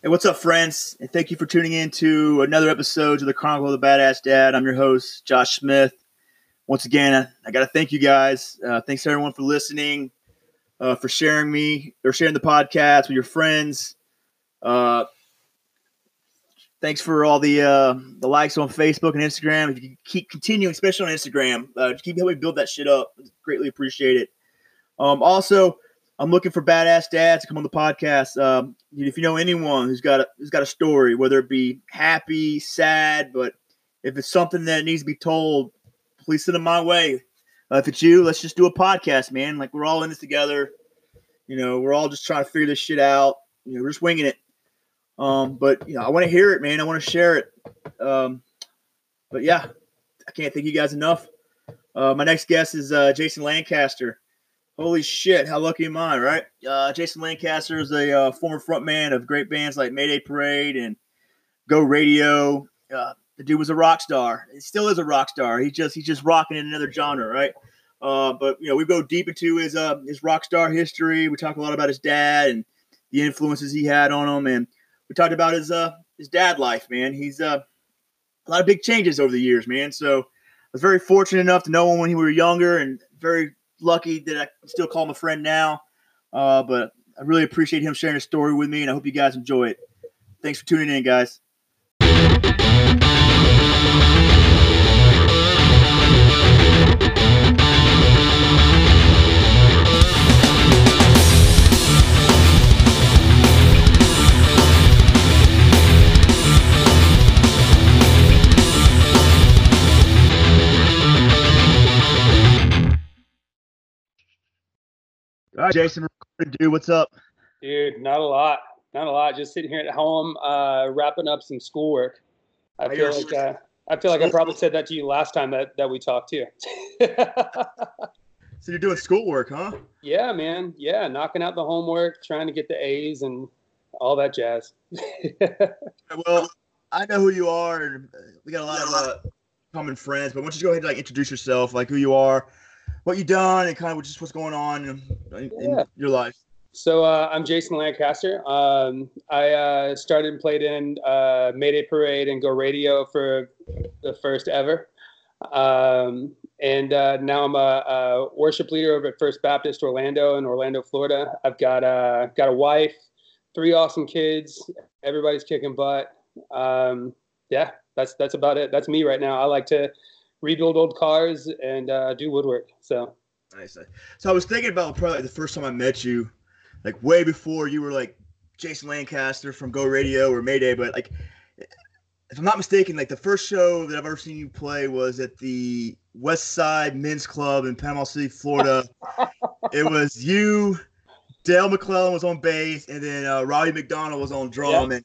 Hey, what's up, friends? And thank you for tuning in to another episode of the Chronicle of the Badass Dad. I'm your host, Josh Smith. Once again, I, got to thank you guys. Uh, thanks everyone for listening, uh, for sharing me or sharing the podcast with your friends. Uh, thanks for all the uh, the likes on Facebook and Instagram. If you keep continuing, especially on Instagram, uh, keep helping build that shit up. Greatly appreciate it. Um, also, I'm looking for badass dads to come on the podcast. Um, if you know anyone who's got a, who's got a story, whether it be happy, sad, but if it's something that needs to be told, please send them my way. Uh, if it's you, let's just do a podcast, man. Like we're all in this together. You know, we're all just trying to figure this shit out. You know, we're just winging it. Um, but you know, I want to hear it, man. I want to share it. Um, but yeah, I can't thank you guys enough. Uh, my next guest is uh, Jason Lancaster. Holy shit, how lucky am I, right? Uh, Jason Lancaster is a uh, former frontman of great bands like Mayday Parade and Go Radio. Uh, the dude was a rock star. He still is a rock star. He just he's just rocking in another genre, right? Uh, but you know, we go deep into his uh, his rock star history. We talk a lot about his dad and the influences he had on him, and we talked about his uh his dad life, man. He's a lot of big changes over the years, man. So I was very fortunate enough to know him when he was younger, and very lucky that I still call him a friend now. Uh, but I really appreciate him sharing his story with me, and I hope you guys enjoy it. Thanks for tuning in, guys. Right, Jason, dude, what's up? Dude, not a lot. Not a lot. Just sitting here at home, uh, wrapping up some schoolwork. I feel like uh, I feel like I probably said that to you last time that, that we talked too. So you're doing schoolwork, huh? yeah, man. Yeah, knocking out the homework, trying to get the A's and all that jazz. Well, I know who you are, and we got a lot of uh, common friends. But why don't you go ahead and like introduce yourself, like who you are, what you done, and kind of just what's going on in, in Yeah. your life. So uh, I'm Jason Lancaster. Um, I uh, started and played in uh, Mayday Parade and Go Radio for the first ever, um, and uh, now I'm a, a worship leader over at First Baptist Orlando in Orlando, Florida. I've got uh, got a wife, three awesome kids. Everybody's kicking butt. Um, yeah, that's that's about it. That's me right now. I like to rebuild old cars and uh, do woodwork. So Nice. So I was thinking about probably the first time I met you, like way before you were like Jason Lancaster from Go Radio or Mayday, but like if I'm not mistaken, like the first show that I've ever seen you play was at the West Side Men's Club in Panama City, Florida. it was you, Dale McClellan was on bass, and then uh, Robbie McDonald was on drum, and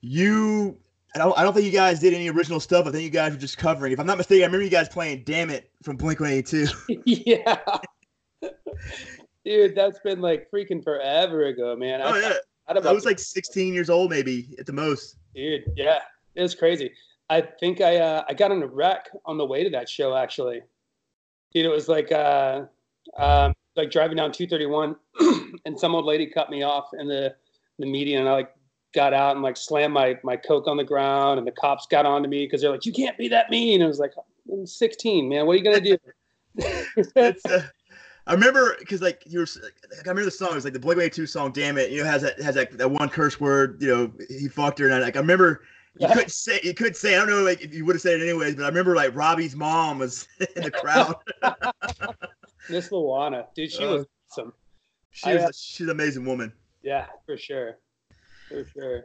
you. I don't, I don't think you guys did any original stuff. I think you guys were just covering. If I'm not mistaken, I remember you guys playing "Damn It" from Blink 182. yeah. Dude, that's been like freaking forever ago, man. Oh I, yeah, I, I was like 16 years old, maybe at the most. dude, yeah, it was crazy. I think I uh, I got in a wreck on the way to that show actually. Dude, it was like uh, um, like driving down 231, and some old lady cut me off in the the median, and I like got out and like slammed my my coke on the ground, and the cops got onto me because they're like, "You can't be that mean." I was like, "I'm 16, man. What are you gonna do?" It's, uh, I remember because like you were, like, I remember the song. It was like the Blink Two song. Damn it, you know, has that has that, that one curse word. You know, he fucked her, and I, like I remember. You Yeah. couldn't say. You couldn't say. I don't know, like if you would have said it anyways, but I remember like Robbie's mom was in the crowd. Miss Luana, dude, she Uh, was awesome. She I, was, uh, she's an amazing woman. Yeah, for sure, for sure.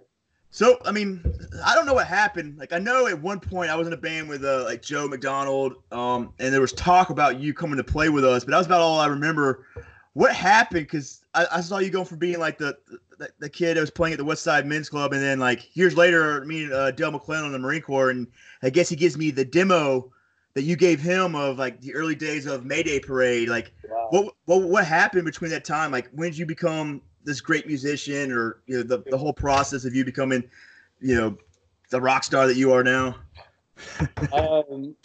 So I mean, I don't know what happened. Like I know at one point I was in a band with uh, like Joe McDonald, um, and there was talk about you coming to play with us, but that was about all I remember. What happened? Because I, I saw you going from being like the, the the kid that was playing at the West Side Men's Club, and then like years later, me and uh, Dale McClellan in the Marine Corps, and I guess he gives me the demo that you gave him of like the early days of Mayday Parade. Like Wow. what what what happened between that time? Like when did you become this great musician, or you know the, the whole process of you becoming, you know, the rock star that you are now? um,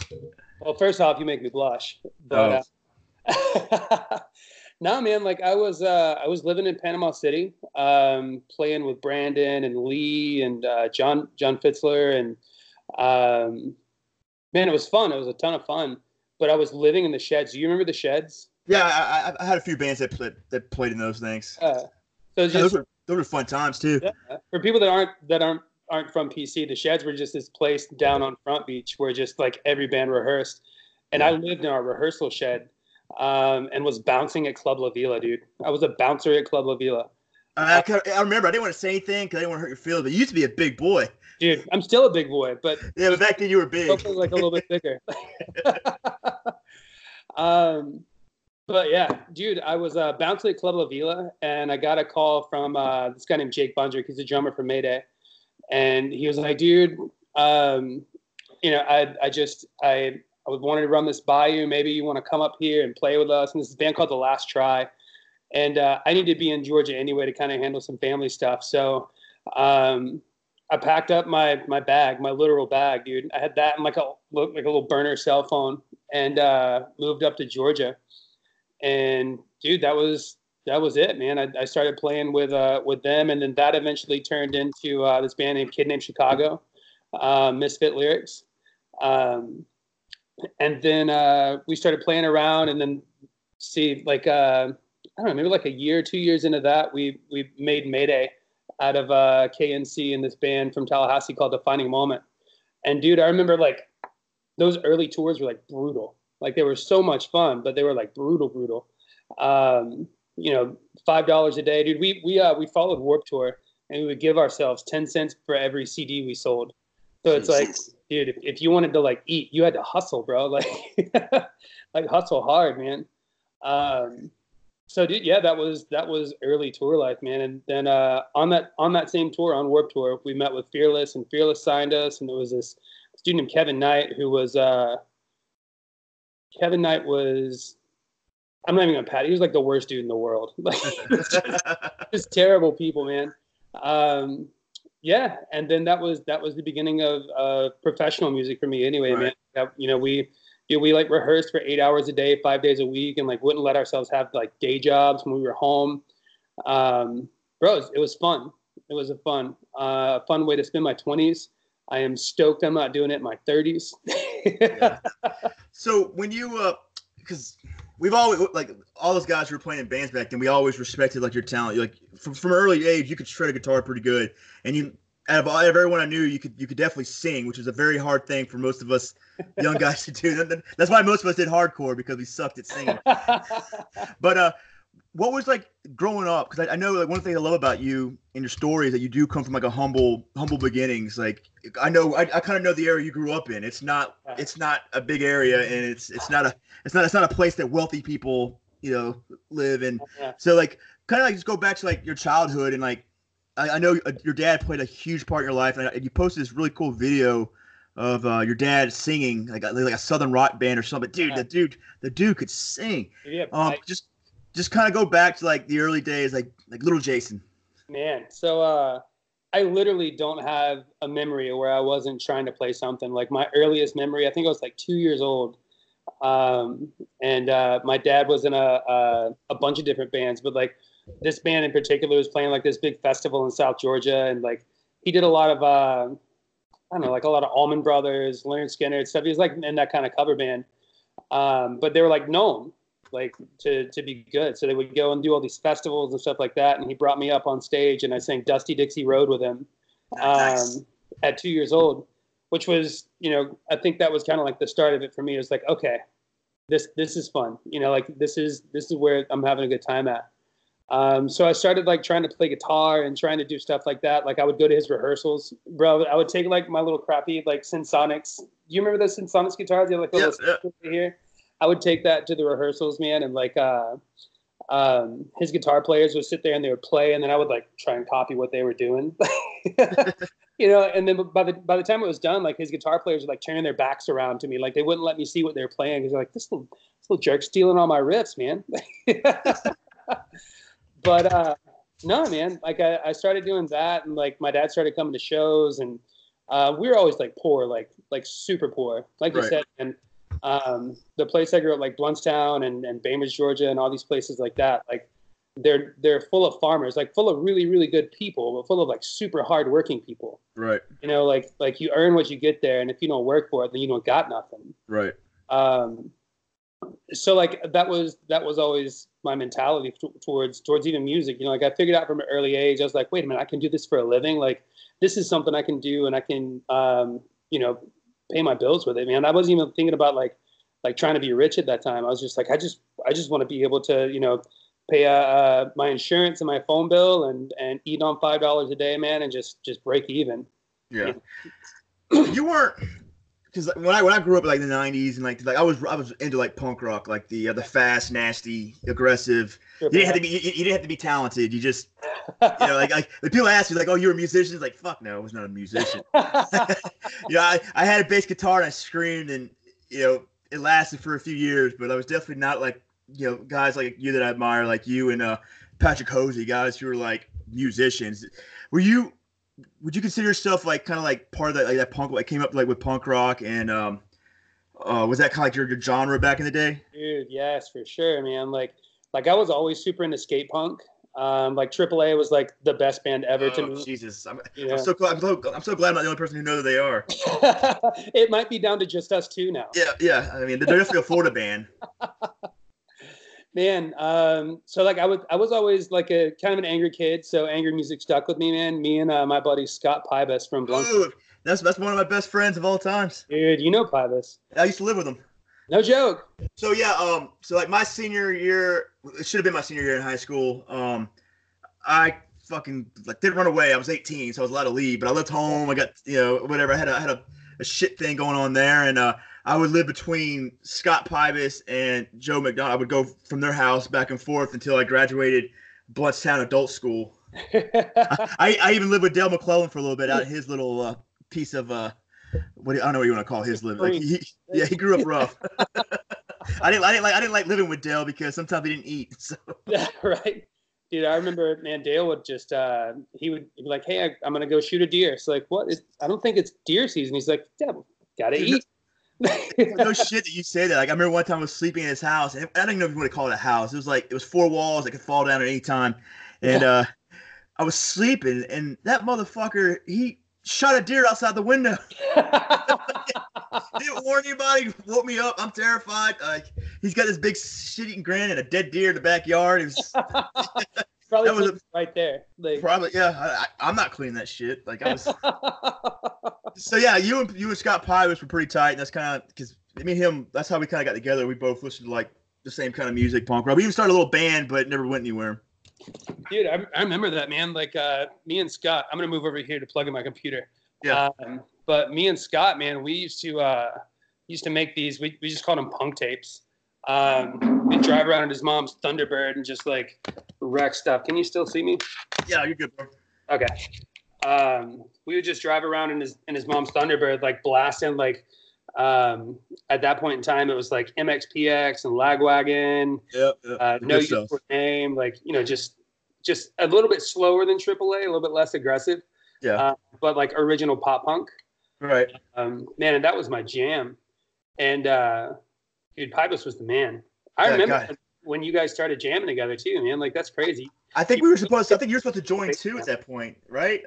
well, first off, you make me blush. But uh, no, man. Like I was, uh, I was living in Panama City, um, playing with Brandon and Lee and uh, John John Fitzler, and um, man, it was fun. It was a ton of fun. But I was living in the sheds. Do you remember the sheds? Yeah, I, I, I had a few bands that, that, that played in those things. Uh, so just, yeah, those were those were fun times too. Yeah. For people that aren't that aren't aren't from PC, the sheds were just this place down on Front Beach where just like every band rehearsed, and I lived in our rehearsal shed, um, and was bouncing at Club La Vela, dude. I was a bouncer at Club La Vela. I, I remember I didn't want to say anything because I didn't want to hurt your feelings, but you used to be a big boy. Dude, I'm still a big boy, but yeah, but back then you were big. like a little bit bigger. um, but yeah, dude, I was uh, bouncing at Club La Vela, and I got a call from uh, this guy named Jake Bundrick. He's a drummer for Mayday, and he was like, "Dude, um, you know, I I just I I wanted to run this by you. Maybe you want to come up here and play with us." And this band called The Last Try, and uh, I need to be in Georgia anyway to kind of handle some family stuff. So um, I packed up my my bag, my literal bag, dude. I had that and like a like a little burner cell phone, and uh, moved up to Georgia and dude, that was that was it, man. I, I started playing with uh, with them, and then that eventually turned into uh, this band named Kid Named Chicago, uh, Misfit Lyrics, um, and then uh, we started playing around, and then see like uh, I don't know, maybe like a year, two years into that, we we made Mayday out of uh, KNC and this band from Tallahassee called Defining Moment, and dude, I remember like those early tours were like brutal like they were so much fun, but they were like brutal, brutal. Um, you know, five dollars a day, dude. We we uh we followed Warp Tour, and we would give ourselves ten cents for every CD we sold. So it's like, dude, if, if you wanted to like eat, you had to hustle, bro. Like, like hustle hard, man. Um, so dude, yeah, that was that was early tour life, man. And then uh, on that on that same tour, on Warp Tour, we met with Fearless, and Fearless signed us, and there was this student named Kevin Knight who was uh, Kevin Knight was I'm not even gonna pat. He was like the worst dude in the world. Like just, just, terrible people, man. Um, yeah, and then that was that was the beginning of uh, professional music for me. Anyway, right. man. That, you know, we you know, we like rehearsed for eight hours a day, five days a week, and like wouldn't let ourselves have like day jobs when we were home. Um, bro, it was, it was fun. It was a fun, uh, fun way to spend my twenties. I am stoked I'm not doing it in my 30s. yeah. So when you, uh, because we've always like all those guys who were playing in bands back then, we always respected like your talent. Like from from early age, you could shred a guitar pretty good, and you out of, out of everyone I knew, you could you could definitely sing, which is a very hard thing for most of us young guys to do. That's why most of us did hardcore because we sucked at singing. but uh, what was like growing up? Because I, I, know like one thing I love about you and your story is that you do come from like a humble, humble beginnings. Like I know, I, I kind of know the area you grew up in. It's not, it's not a big area, and it's, it's not a, it's not, it's not a place that wealthy people, you know, live in. Yeah. So like, kind of like just go back to like your childhood and like, I, I know uh, your dad played a huge part in your life, and, you posted this really cool video of uh, your dad singing like a, like a southern rock band or something. But dude, yeah. the dude, the dude could sing. Yeah, um, I, just just kind of go back to like the early days, like like little Jason. Man, so uh, I literally don't have a memory where I wasn't trying to play something. Like my earliest memory, I think I was like two years old, um, and uh, my dad was in a, a, a bunch of different bands, but like this band in particular was playing like this big festival in South Georgia, and like he did a lot of uh, I don't know, like a lot of Allman Brothers, Lynyrd Skynyrd stuff. He was like in that kind of cover band, um, but they were like known like to to be good. So they would go and do all these festivals and stuff like that. And he brought me up on stage, and I sang "Dusty Dixie Road" with him um, at two years old, which was you know I think that was kind of like the start of it for me. It was like okay, this this is fun. You know, like this is this is where I'm having a good time at. Um, so I started like trying to play guitar and trying to do stuff like that. Like I would go to his rehearsals, bro. I would take like my little crappy like Synsonics. Do you remember the Synsonics guitars? You have like little yeah, here. I would take that to the rehearsals, man, and like uh, um, his guitar players would sit there and they would play, and then I would like try and copy what they were doing, you know. And then by the by the time it was done, like his guitar players were like turning their backs around to me, like they wouldn't let me see what they were playing because they're like this little this little jerk stealing all my riffs, man. but uh, no, man, like I, I started doing that, and like my dad started coming to shows, and uh, we were always like poor, like like super poor, like right. you said, and Um, the place I grew up, like Blountstown and, and Bainbridge, Georgia, and all these places like that, like they're they're full of farmers, like full of really really good people, but full of like super hardworking people. Right. You know, like like you earn what you get there, and if you don't work for it, then you don't got nothing. Right. Um, so like that was that was always my mentality t- towards towards even music. You know, like I figured out from an early age, I was like, wait a minute, I can do this for a living. Like this is something I can do, and I can um, you know pay my bills with it, man. I wasn't even thinking about like like trying to be rich at that time. I was just like, I just I just want to be able to you know pay uh, uh, my insurance and my phone bill and and eat on five dollars a day, man, and just just break even. Yeah. you weren't because when I when I grew up like in the '90s and like like I was I was into like punk rock, like the uh, the fast, nasty, aggressive. You didn't have to be you, you didn't have to be talented. You just you know like like the people ask me like, oh, you're a musician. It's like fuck no, I was not a musician. you know, I, I had a bass guitar and I screamed and you know it lasted for a few years, but I was definitely not like you know guys like you that I admire, like you and uh, Patrick Hosey, guys who were like musicians. Were you? Would you consider yourself like kind of like part of that like that punk like came up like with punk rock and um uh was that kind of like your, your genre back in the day? Dude, yes, for sure, man. Like like I was always super into skate punk. Um, like AAA was like the best band ever to Oh, me. Jesus, I'm, Yeah. I'm so glad. I'm so, I'm so glad I'm not the only person who knows who they are. it might be down to just us two now. Yeah, yeah. I mean, they're definitely a Florida band. Man, um, so like I was, I was always like a kind of an angry kid. So angry music stuck with me, man. Me and uh, my buddy Scott Pybus from Blunt. Ooh, that's that's one of my best friends of all times. Dude, you know Pybus. I used to live with him. No joke. So yeah, um, so like my senior year, it should have been my senior year in high school. Um, I fucking like didn't run away. I was 18, so I was allowed to leave, but I left home. I got you know whatever. I had a, I had a, a shit thing going on there, and uh, I would live between Scott Pybus and Joe McDonald. I would go from their house back and forth until I graduated Blountstown Adult School. I, I even lived with Dale McClellan for a little bit out of his little uh, piece of uh, what do I don't know what you want to call his living. Like he, yeah, he grew up rough. I didn't I didn't like I didn't like living with Dale because sometimes he didn't eat. So right. Dude, I remember, man, Dale would just, uh, he would be like, hey, I, I'm going to go shoot a deer. It's like, what? Is, I don't think it's deer season. He's like, yeah, gotta eat. No shit that you say that. Like I remember one time I was sleeping in his house, and I don't even know if you want to call it a house. It was like it was four walls that could fall down at any time, and uh, I was sleeping, and that motherfucker he shot a deer outside the window. Didn't warn anybody. Woke me up. I'm terrified. Like he's got this big shit-eating grin and a dead deer in the backyard. It was Probably That was a- right there. Like, probably yeah. I, I, I'm not cleaning that shit. Like I was. so yeah, you and you and Scott Pybus were pretty tight. And that's kind of because me and him. That's how we kind of got together. We both listened to like the same kind of music, punk rock. We even started a little band, but it never went anywhere. Dude, I, I remember that, man. Like, uh, me and Scott, I'm going to move over here to plug in my computer. Yeah. Um, but me and Scott, man, we used to, uh, used to make these, we, we just called them punk tapes. Um, we'd drive around in his mom's Thunderbird and just like wreck stuff. Can you still see me? Yeah, you're good, bro. Okay. Um, we would just drive around in his in his mom's Thunderbird, like blasting like um, at that point in time it was like MXPX and Lagwagon, Yep. yep. uh, No. Use for Name, like you know, just just a little bit slower than AAA, a little bit less aggressive, Yeah. uh, but like original pop punk. right. Um, man, and that was my jam. And uh, dude, Pybus was the man. I Yeah, remember God. when you guys started jamming together too, man. Like that's crazy. I think we were supposed. To, I think you were supposed to join too at that point, right?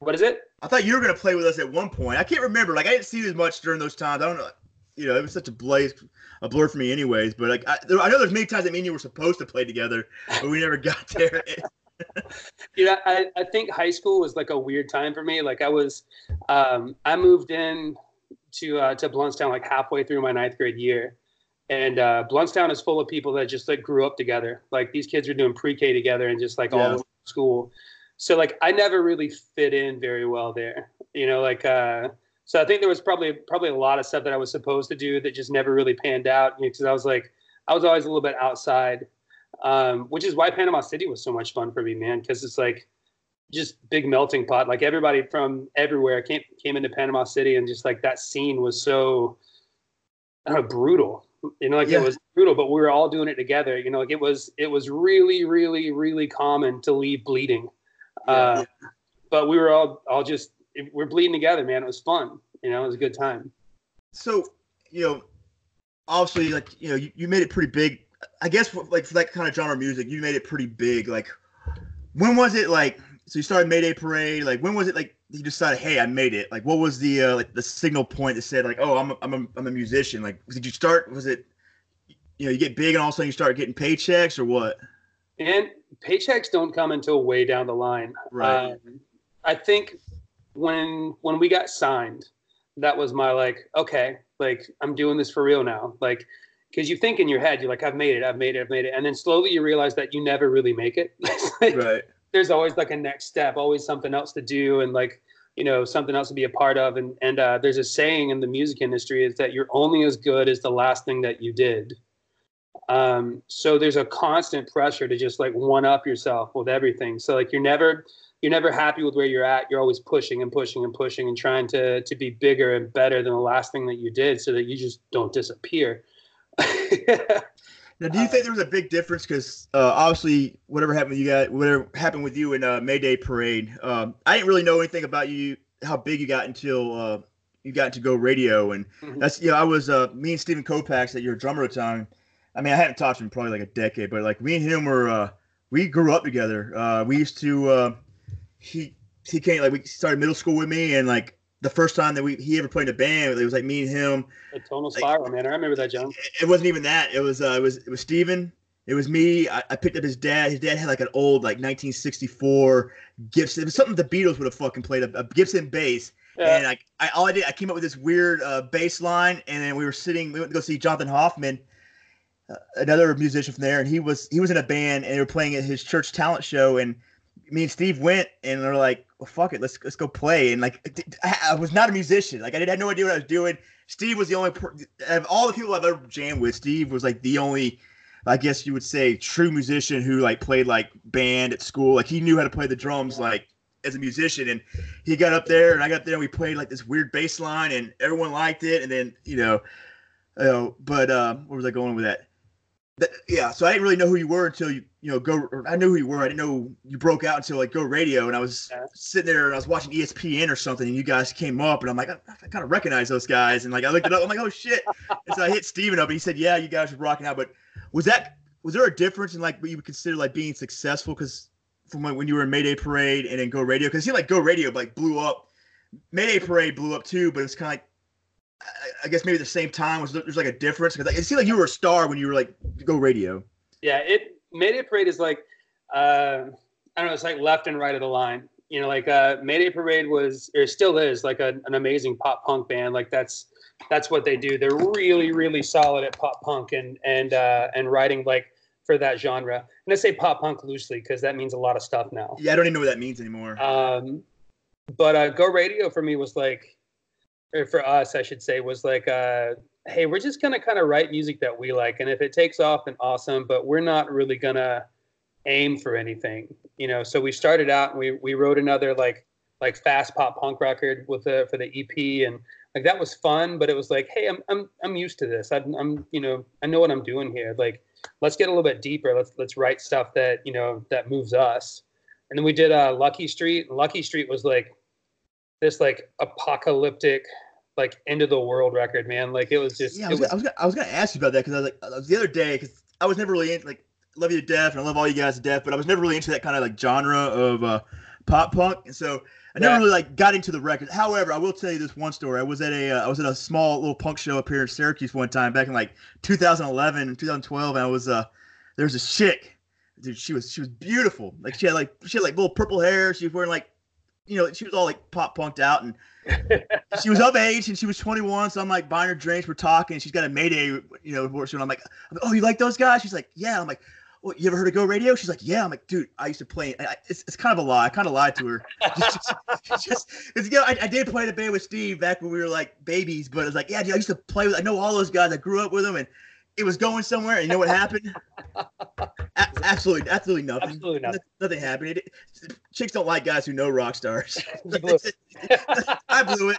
What is it? I thought you were gonna play with us at one point. I can't remember. Like I didn't see you as much during those times. I don't know. You know, it was such a blaze, a blur for me, anyways. But like, I, there, I know there's many times that me and you were supposed to play together, but we never got there. You know, I, I think high school was like a weird time for me. Like I was, um, I moved in to uh, to Blountstown like halfway through my ninth grade year, and uh, Blountstown is full of people that just like grew up together. Like these kids are doing pre-K together and just like all Yeah. over school. So like I never really fit in very well there. You know, like uh, so I think there was probably probably a lot of stuff that I was supposed to do that just never really panned out. You know, because I was like I was always a little bit outside um, which is why Panama City was so much fun for me, man, because it's like just big melting pot. Like everybody from everywhere came came into Panama City, and just like that scene was so know, brutal. You know, like Yeah. it was brutal, but we were all doing it together. You know, like it was it was really, really, really common to leave bleeding. Uh, but we were all all just we're bleeding together, man. It was fun. You know, it was a good time. so, you know, obviously, like you know, you, you made it pretty big. I guess for, like for that kind of genre of music, you made it pretty big. Like, when was it like? So you started Mayday Parade. Like, when was it like you decided, hey, I made it? Like, what was the uh, like the signal point that said like, oh, I'm a, I'm a, I'm a musician? Like, did you start? Was it you know you get big and all of a sudden you start getting paychecks or what? And paychecks don't come until way down the line. Right. Um, I think when when we got signed, that was my like, okay, like I'm doing this for real now. Like, because you think in your head, you're like, I've made it, I've made it, I've made it, and then slowly you realize that you never really make it. like, right. There's always like a next step, always something else to do, and like you know something else to be a part of. And and uh, there's a saying in the music industry is that you're only as good as the last thing that you did. Um, so there's a constant pressure to just like one up yourself with everything. So like you're never you're never happy with where you're at. You're always pushing and pushing and pushing and trying to to be bigger and better than the last thing that you did, so that you just don't disappear. now, do you think there was a big difference? Because uh, obviously, whatever happened, you got whatever happened with you in uh, Mayday Parade. Um, I didn't really know anything about you, how big you got until uh, you got to go radio, and mm-hmm. that's you know I was uh, me and Steven Kopacz that you're a drummer at the time. I mean, I hadn't talked to him probably like a decade, but like me and him were uh, we grew up together. Uh, we used to uh, he he came like we started middle school with me, and like the first time that we he ever played in a band, it was like me and him. A tonal spiral, like, man. I remember that, John. It, it wasn't even that. It was uh, it was it was Steven. It was me. I, I, picked up his dad. His dad had like an old like 1964 Gibson. It was something the Beatles would have fucking played a, a Gibson bass. Yeah. And like I all I did, I came up with this weird uh, bass line, and then we were sitting. We went to go see Jonathan Hoffman, uh, another musician from there, and he was he was in a band, and they were playing at his church talent show, and me and Steve went, and they're like, well, "Fuck it, let's let's go play." And like, I, was not a musician. Like, I, had no idea what I was doing. Steve was the only of all the people I've ever jammed with. Steve was like the only, I guess you would say, true musician who like played like band at school. Like he knew how to play the drums like as a musician. And he got up there, and I got there, and we played like this weird bass line, and everyone liked it. And then you know, you know, but uh, where was I going with that? that, yeah, so I didn't really know who you were until you, you know, go. I knew who you were. I didn't know you broke out until like Go Radio, and I was yeah. sitting there and I was watching ESPN or something, and you guys came up, and I'm like, I, I kind of recognize those guys, and like I looked it up, I'm like, oh shit, and so I hit Steven up, and he said, yeah, you guys were rocking out, but was that was there a difference in like what you would consider like being successful? Because from when, when you were in Mayday Parade and then Go Radio, because it seemed like Go Radio like blew up. Mayday Parade blew up too, but it's kind of like I guess maybe the same time was there's like a difference because it seemed like you were a star when you were like go radio. Yeah, it Mayday Parade is like uh, I don't know, it's like left and right of the line. You know, like uh, Mayday Parade was or still is like a, an amazing pop punk band. Like that's that's what they do. They're really really solid at pop punk and and uh, and writing like for that genre. And I say pop punk loosely because that means a lot of stuff now. Yeah, I don't even know what that means anymore. Um, but uh, Go Radio for me was like or for us, I should say, was like, uh, hey, we're just gonna kind of write music that we like, and if it takes off, then awesome. But we're not really gonna aim for anything, you know. So we started out, and we we wrote another like like fast pop punk record with the for the EP, and like that was fun. But it was like, hey, I'm I'm I'm used to this. I'm, I'm you know I know what I'm doing here. Like, let's get a little bit deeper. Let's let's write stuff that you know that moves us. And then we did uh, Lucky Street. Lucky Street was like this like apocalyptic like end of the world record, man. Like it was just. Yeah, I was, was, I was, gonna, I was gonna ask you about that because I was like, I was the other day because I was never really into like love you to death and I love all you guys to death, but I was never really into that kind of like genre of uh, pop punk, and so I never yeah. really like got into the record. However, I will tell you this one story. I was at a uh, I was at a small little punk show up here in Syracuse one time back in like 2011 and 2012, and I was uh there was a chick, dude. She was she was beautiful. Like she had like she had like little purple hair. She was wearing like you know, she was all like pop punked out and she was of age and she was 21. So I'm like buying her drinks. We're talking. She's got a Mayday, you know, and I'm like, oh, you like those guys? She's like, yeah. I'm like, well, you ever heard of Go Radio? She's like, yeah. I'm like, dude, I used to play. I, it's, it's kind of a lie. I kind of lied to her. just, just, you know, I, I, did play the band with Steve back when we were like babies, but it's like, yeah, dude, I used to play with, I know all those guys. I grew up with them and it was going somewhere. And you know what happened? A- absolutely, absolutely nothing. Absolutely nothing. Nothing happened. It, chicks don't like guys who know rock stars. I blew it.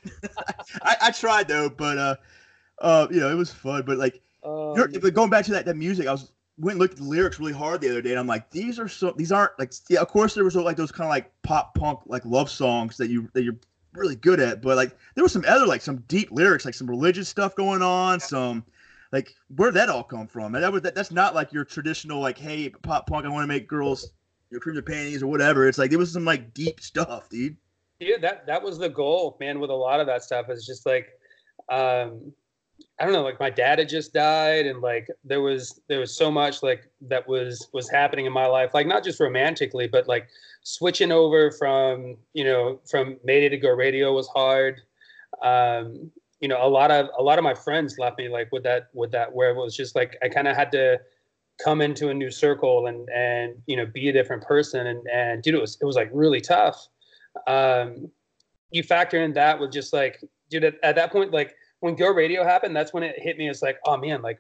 I, I, tried though, but uh, uh, you know, it was fun. But like, um, but going back to that that music, I was went and looked at the lyrics really hard the other day, and I'm like, these are so these aren't like yeah, of course there was like those kind of like pop punk like love songs that you that you're really good at, but like there was some other like some deep lyrics, like some religious stuff going on, some like where that all come from? And that was that, that's not like your traditional like, hey, pop punk, I want to make girls you know, cream their panties or whatever. It's like it was some like deep stuff, dude. Yeah, that that was the goal, man. With a lot of that stuff, it's just like, um, I don't know, like my dad had just died, and like there was there was so much like that was was happening in my life, like not just romantically, but like switching over from you know from Mayday to Go Radio was hard. Um, you know, a lot of a lot of my friends left me like with that with that where it was just like I kind of had to come into a new circle and and you know be a different person and and dude it was it was like really tough. Um, you factor in that with just like dude at, at that point like when Go Radio happened, that's when it hit me. It's like, oh man, like,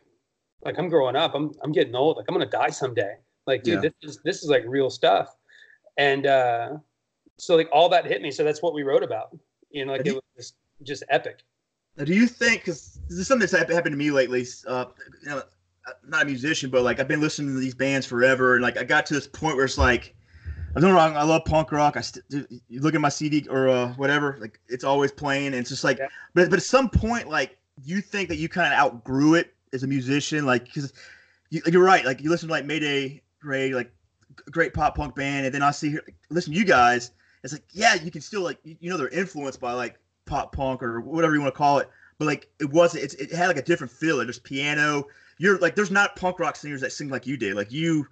like I'm growing up. I'm I'm getting old. Like I'm gonna die someday. Like, dude, yeah. this is this is like real stuff. And uh, so like all that hit me. So that's what we wrote about. You know, like it was just, just epic. Now, do you think? Because this is something that's happened to me lately. Uh, you know, not a musician, but like I've been listening to these bands forever, and like I got to this point where it's like I'm not wrong. I love punk rock. I st- you look at my CD or uh, whatever, like it's always playing. And it's just like, yeah. but but at some point, like you think that you kind of outgrew it as a musician, like because you, are right. Like you listen to like Mayday Ray, like great pop punk band, and then I see here listen to you guys. It's like yeah, you can still like you know they're influenced by like pop punk or whatever you want to call it, but like it wasn't. It's, it had like a different feel. There's piano. You're like there's not punk rock singers that sing like you did. Like you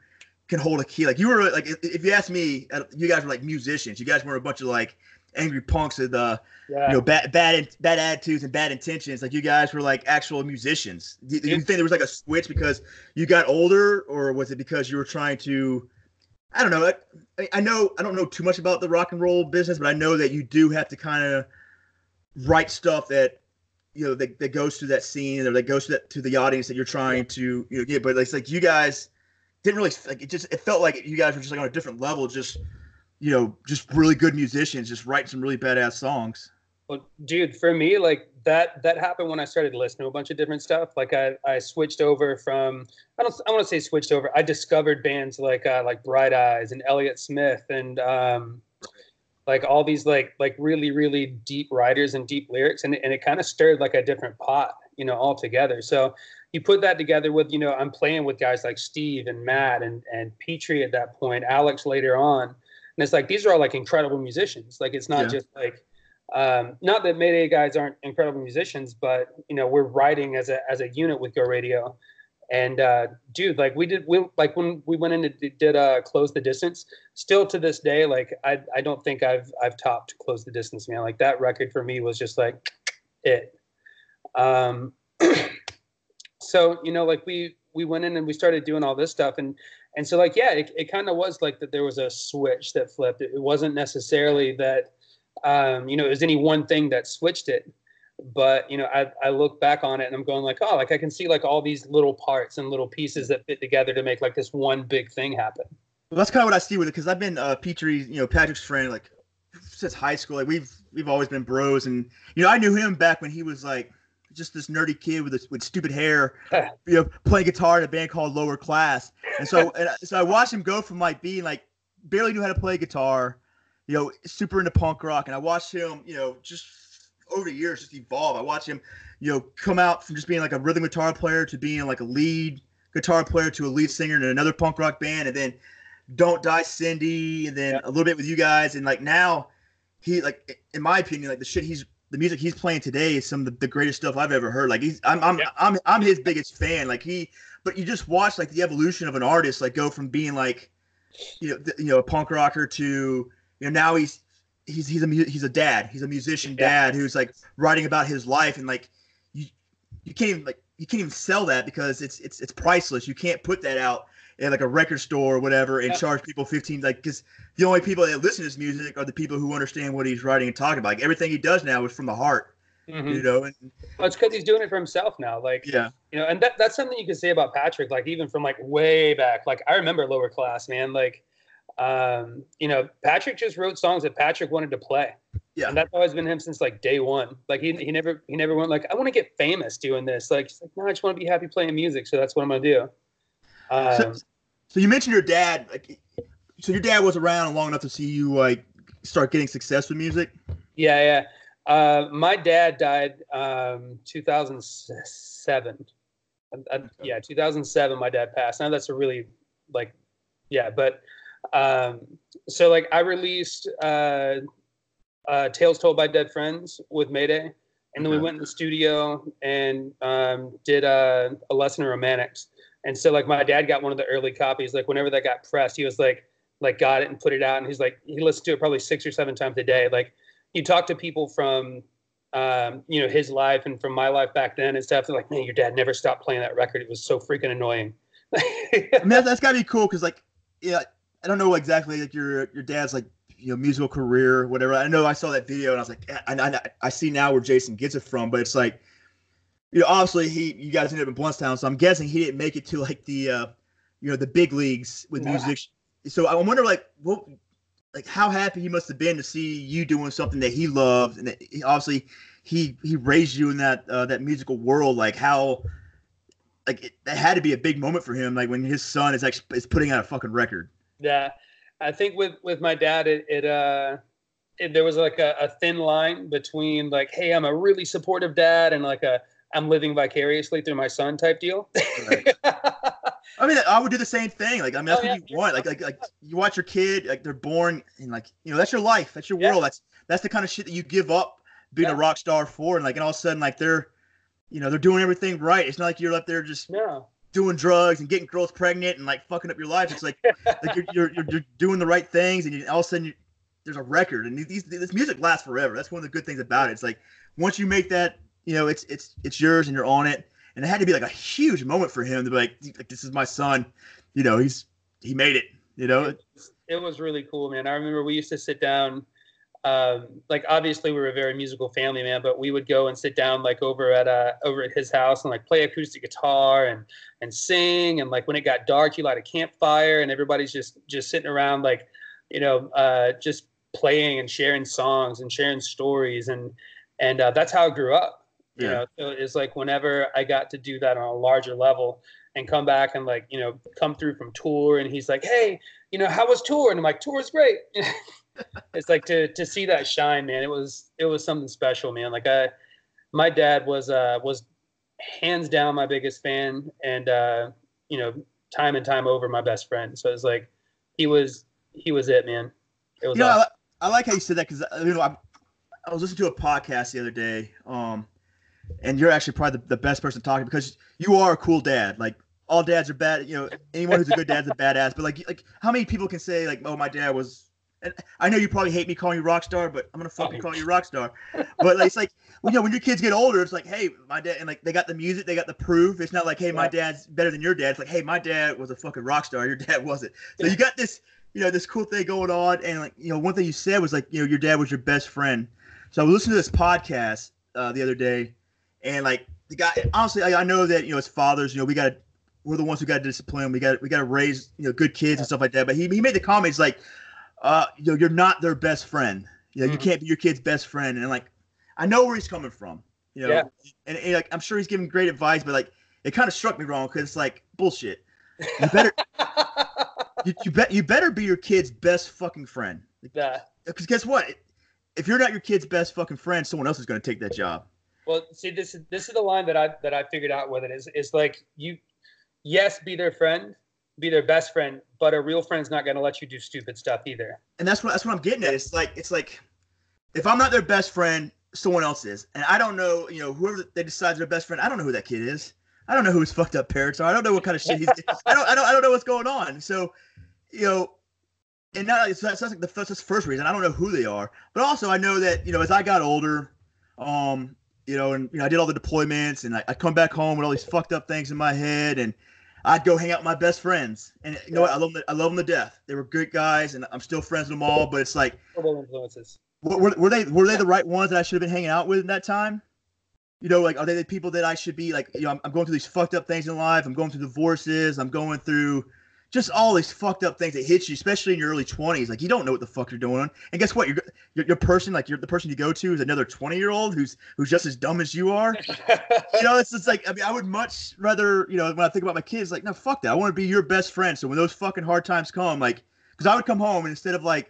can hold a key. Like you were like, if you ask me, you guys were like musicians. You guys were a bunch of like angry punks with uh, yeah. you know, bad bad bad attitudes and bad intentions. Like you guys were like actual musicians. Do you, think there was like a switch because you got older, or was it because you were trying to? I don't know. I, I know I don't know too much about the rock and roll business, but I know that you do have to kind of write stuff that you know that, that goes to that scene or that goes to that to the audience that you're trying to you know get. But it's like you guys didn't really like it. Just it felt like you guys were just like on a different level. Just you know, just really good musicians, just writing some really badass songs. Well, dude, for me, like that that happened when I started listening to a bunch of different stuff. Like I I switched over from I don't I want to say switched over. I discovered bands like uh, like Bright Eyes and Elliott Smith and um, like all these like like really really deep writers and deep lyrics, and and it kind of stirred like a different pot, you know, altogether. So you put that together with you know I'm playing with guys like Steve and Matt and and Petrie at that point, Alex later on, and it's like these are all like incredible musicians. Like it's not yeah. just like um, not that Mayday guys aren't incredible musicians, but you know we're writing as a as a unit with Go Radio. And uh, dude, like we did, we like when we went in and did uh, close the distance. Still to this day, like I I don't think I've I've topped close the distance, man. Like that record for me was just like it. Um, so you know like we we went in and we started doing all this stuff and and so like yeah it, it kind of was like that there was a switch that flipped it, it wasn't necessarily that um, you know it was any one thing that switched it but you know I, I look back on it and i'm going like oh like i can see like all these little parts and little pieces that fit together to make like this one big thing happen well that's kind of what i see with it because i've been uh petrie you know patrick's friend like since high school like we've we've always been bros and you know i knew him back when he was like just this nerdy kid with with stupid hair, you know, playing guitar in a band called Lower Class. And so, and so I watched him go from like being like barely knew how to play guitar, you know, super into punk rock, and I watched him, you know, just over the years just evolve. I watch him, you know, come out from just being like a rhythm guitar player to being like a lead guitar player to a lead singer in another punk rock band, and then Don't Die Cindy, and then yeah. a little bit with you guys, and like now he like in my opinion like the shit he's the music he's playing today is some of the, the greatest stuff I've ever heard. Like he's I'm I'm, yeah. I'm I'm his biggest fan. Like he but you just watch like the evolution of an artist like go from being like you know you know a punk rocker to you know now he's he's he's a he's a dad. He's a musician yeah. dad who's like writing about his life and like you you can't even like you can't even sell that because it's it's it's priceless. You can't put that out at like a record store or whatever and yeah. charge people 15 like because the only people that listen to his music are the people who understand what he's writing and talking about like everything he does now is from the heart mm-hmm. you know and well, it's because he's doing it for himself now like yeah you know and that, that's something you can say about patrick like even from like way back like i remember lower class man like um you know patrick just wrote songs that patrick wanted to play yeah and that's always been him since like day one like he, he never he never went like i want to get famous doing this like he's like no i just want to be happy playing music so that's what i'm gonna do um, so, so you mentioned your dad. Like, so your dad was around long enough to see you like start getting success with music. Yeah, yeah. Uh, my dad died um, 2007. I, I, yeah, 2007, my dad passed. Now that's a really like, yeah, but um, so like I released uh, uh, Tales Told by Dead Friends with Mayday, and then we went in the studio and um, did uh, a lesson in romantics. And so like my dad got one of the early copies. Like whenever that got pressed, he was like like got it and put it out, and he's like he listened to it probably six or seven times a day. Like you talk to people from um, you know, his life and from my life back then and stuff. They're like, man, your dad never stopped playing that record. It was so freaking annoying. I mean, that's gotta be cool because, like, yeah, I don't know exactly like your your dad's like you know musical career, whatever. I know I saw that video and I was like, I, I, I see now where Jason gets it from, but it's like, you know, obviously he you guys ended up in Blountstown, so I'm guessing he didn't make it to like the uh, you know the big leagues with yeah. music. So I wonder like what like how happy he must have been to see you doing something that he loved, and he, obviously he he raised you in that uh, that musical world. Like how like it, that had to be a big moment for him. Like when his son is actually is putting out a fucking record. Yeah, I think with with my dad, it, it uh. It, there was like a, a thin line between like, hey, I'm a really supportive dad, and like a I'm living vicariously through my son type deal. Right. I mean, I would do the same thing. Like, I mean, that's oh, what you want. Like, like, like you watch your kid, like they're born, and like, you know, that's your life, that's your yeah. world. That's that's the kind of shit that you give up being yeah. a rock star for, and like, and all of a sudden, like they're, you know, they're doing everything right. It's not like you're up there just no. Doing drugs and getting girls pregnant and like fucking up your life. It's like, like you're, you're, you're you're doing the right things, and you, all of a sudden you, there's a record, and these this music lasts forever. That's one of the good things about it. It's like once you make that, you know, it's it's it's yours, and you're on it. And it had to be like a huge moment for him to be like, like this is my son you know, he's he made it. You know, it, it was really cool, man. I remember we used to sit down. Um, like obviously we were a very musical family, man, but we would go and sit down like over at uh over at his house and like play acoustic guitar and and sing and like when it got dark, you light a campfire and everybody's just just sitting around like you know uh, just playing and sharing songs and sharing stories and and uh, that's how I grew up. You yeah. know, so it's like whenever I got to do that on a larger level, and come back and like you know come through from tour and he's like hey you know how was tour and i'm like tour is great it's like to to see that shine man it was it was something special man like i my dad was uh was hands down my biggest fan and uh you know time and time over my best friend so it's like he was he was it man it was you know, awesome. I, I, like how you said that because you know I, I was listening to a podcast the other day um and you're actually probably the, the best person talking because you are a cool dad. Like all dads are bad. You know, anyone who's a good dad's a badass. But like, like how many people can say like, oh, my dad was. And I know you probably hate me calling you rock star, but I'm gonna fucking call you rock star. But like, it's like, you know, when your kids get older, it's like, hey, my dad, and like they got the music, they got the proof. It's not like, hey, my dad's better than your dad. It's like, hey, my dad was a fucking rock star. Your dad wasn't. So you got this, you know, this cool thing going on. And like, you know, one thing you said was like, you know, your dad was your best friend. So I was listening to this podcast uh, the other day, and like the guy, honestly, I, I know that you know as fathers, you know, we got to we're the ones who got to discipline. We got we got to raise you know good kids and stuff like that. But he, he made the comments like, uh, you know, you're not their best friend. You know, mm-hmm. you can't be your kid's best friend. And like, I know where he's coming from. You know, yeah. and, and like I'm sure he's giving great advice, but like it kind of struck me wrong because it's like bullshit. You better you, you bet you better be your kid's best fucking friend. Yeah. Because guess what? If you're not your kid's best fucking friend, someone else is going to take that job. Well, see, this is this is the line that I that I figured out with it is is like you, yes, be their friend, be their best friend, but a real friend's not going to let you do stupid stuff either. And that's what that's what I'm getting at. It's like it's like if I'm not their best friend, someone else is, and I don't know, you know, whoever they decide their best friend, I don't know who that kid is. I don't know who his fucked up parents are. I don't know what kind of shit he's. I don't. I don't. I don't know what's going on. So, you know, and now so that's, that's like the that's the first reason. I don't know who they are, but also I know that you know as I got older, um, you know, and you know, I did all the deployments, and I, I come back home with all these fucked up things in my head, and I'd go hang out with my best friends, and you know what? I love them. I love them to death. They were good guys, and I'm still friends with them all. But it's like, influences. Were, were they were they the right ones that I should have been hanging out with in that time? You know, like are they the people that I should be like? You know, I'm, I'm going through these fucked up things in life. I'm going through divorces. I'm going through just all these fucked up things that hit you, especially in your early 20s. Like you don't know what the fuck you're doing. And guess what? Your, your person, like you're the person you go to is another 20 year old who's who's just as dumb as you are. you know, it's just like I mean, I would much rather, you know, when I think about my kids, like, no, fuck that. I want to be your best friend. So when those fucking hard times come, like, because I would come home and instead of like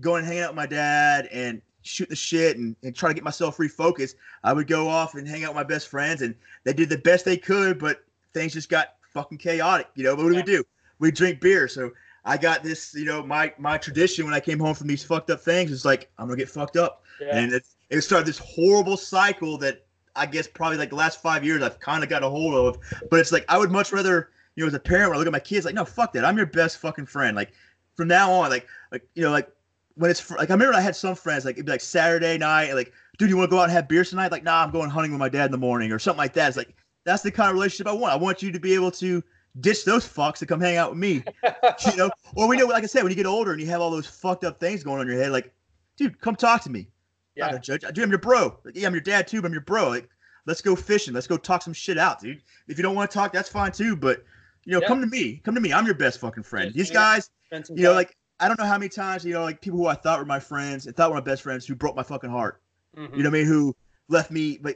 going and hanging out with my dad and shoot the shit and, and try to get myself refocused, I would go off and hang out with my best friends and they did the best they could, but things just got fucking chaotic. You know, but what do Yeah. we do? We drink beer. So I got this, you know, my my tradition when I came home from these fucked up things is like I'm gonna get fucked up, Yeah. and it, it started this horrible cycle that I guess probably like the last five years I've kind of got a hold of. But it's like I would much rather, you know, as a parent, when I look at my kids, like no, fuck that. I'm your best fucking friend. Like from now on, like like you know, like when it's fr- like I remember I had some friends like it'd be like Saturday night, and like, dude, you want to go out and have beers tonight? Like, nah, I'm going hunting with my dad in the morning or something like that. It's like that's the kind of relationship I want. I want you to be able to ditch those fucks to come hang out with me, you know. Or we know, like I said, when you get older and you have all those fucked up things going on in your head, like, dude, come talk to me. I'm not yeah. judge. Dude, I'm your bro. Like, yeah, I'm your dad too, but I'm your bro. Like, let's go fishing. Let's go talk some shit out, dude. If you don't want to talk, that's fine too. But you know, Yeah. come to me. Come to me. I'm your best fucking friend. Yeah, These yeah. guys, you know, time. like I don't know how many times, you know, like people who I thought were my friends and thought were my best friends who broke my fucking heart. Mhm. You know what I mean? Who left me, d-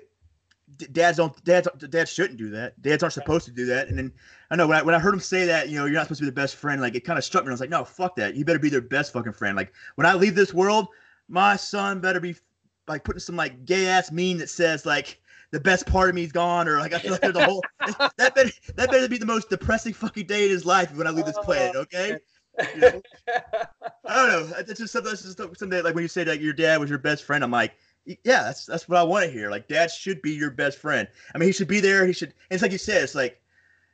dads don't, dads, dads shouldn't do that. Dads aren't supposed to do that. And then I know when I, when I heard him say that, you know, you're not supposed to be the best friend, like it kind of struck me. I was like, no, fuck that. You better be their best fucking friend. Like when I leave this world, my son better be like putting some like gay ass meme that says like the best part of me is gone, or like I feel like there's a whole that better that better be the most depressing fucking day in his life when I leave this planet. Oh, okay. You know? I don't know. It's just something. That's just something that, like when you say that your dad was your best friend. I'm like, yeah, that's that's what I want to hear. Like, dad should be your best friend. I mean, he should be there. He should. And it's like you said. It's like,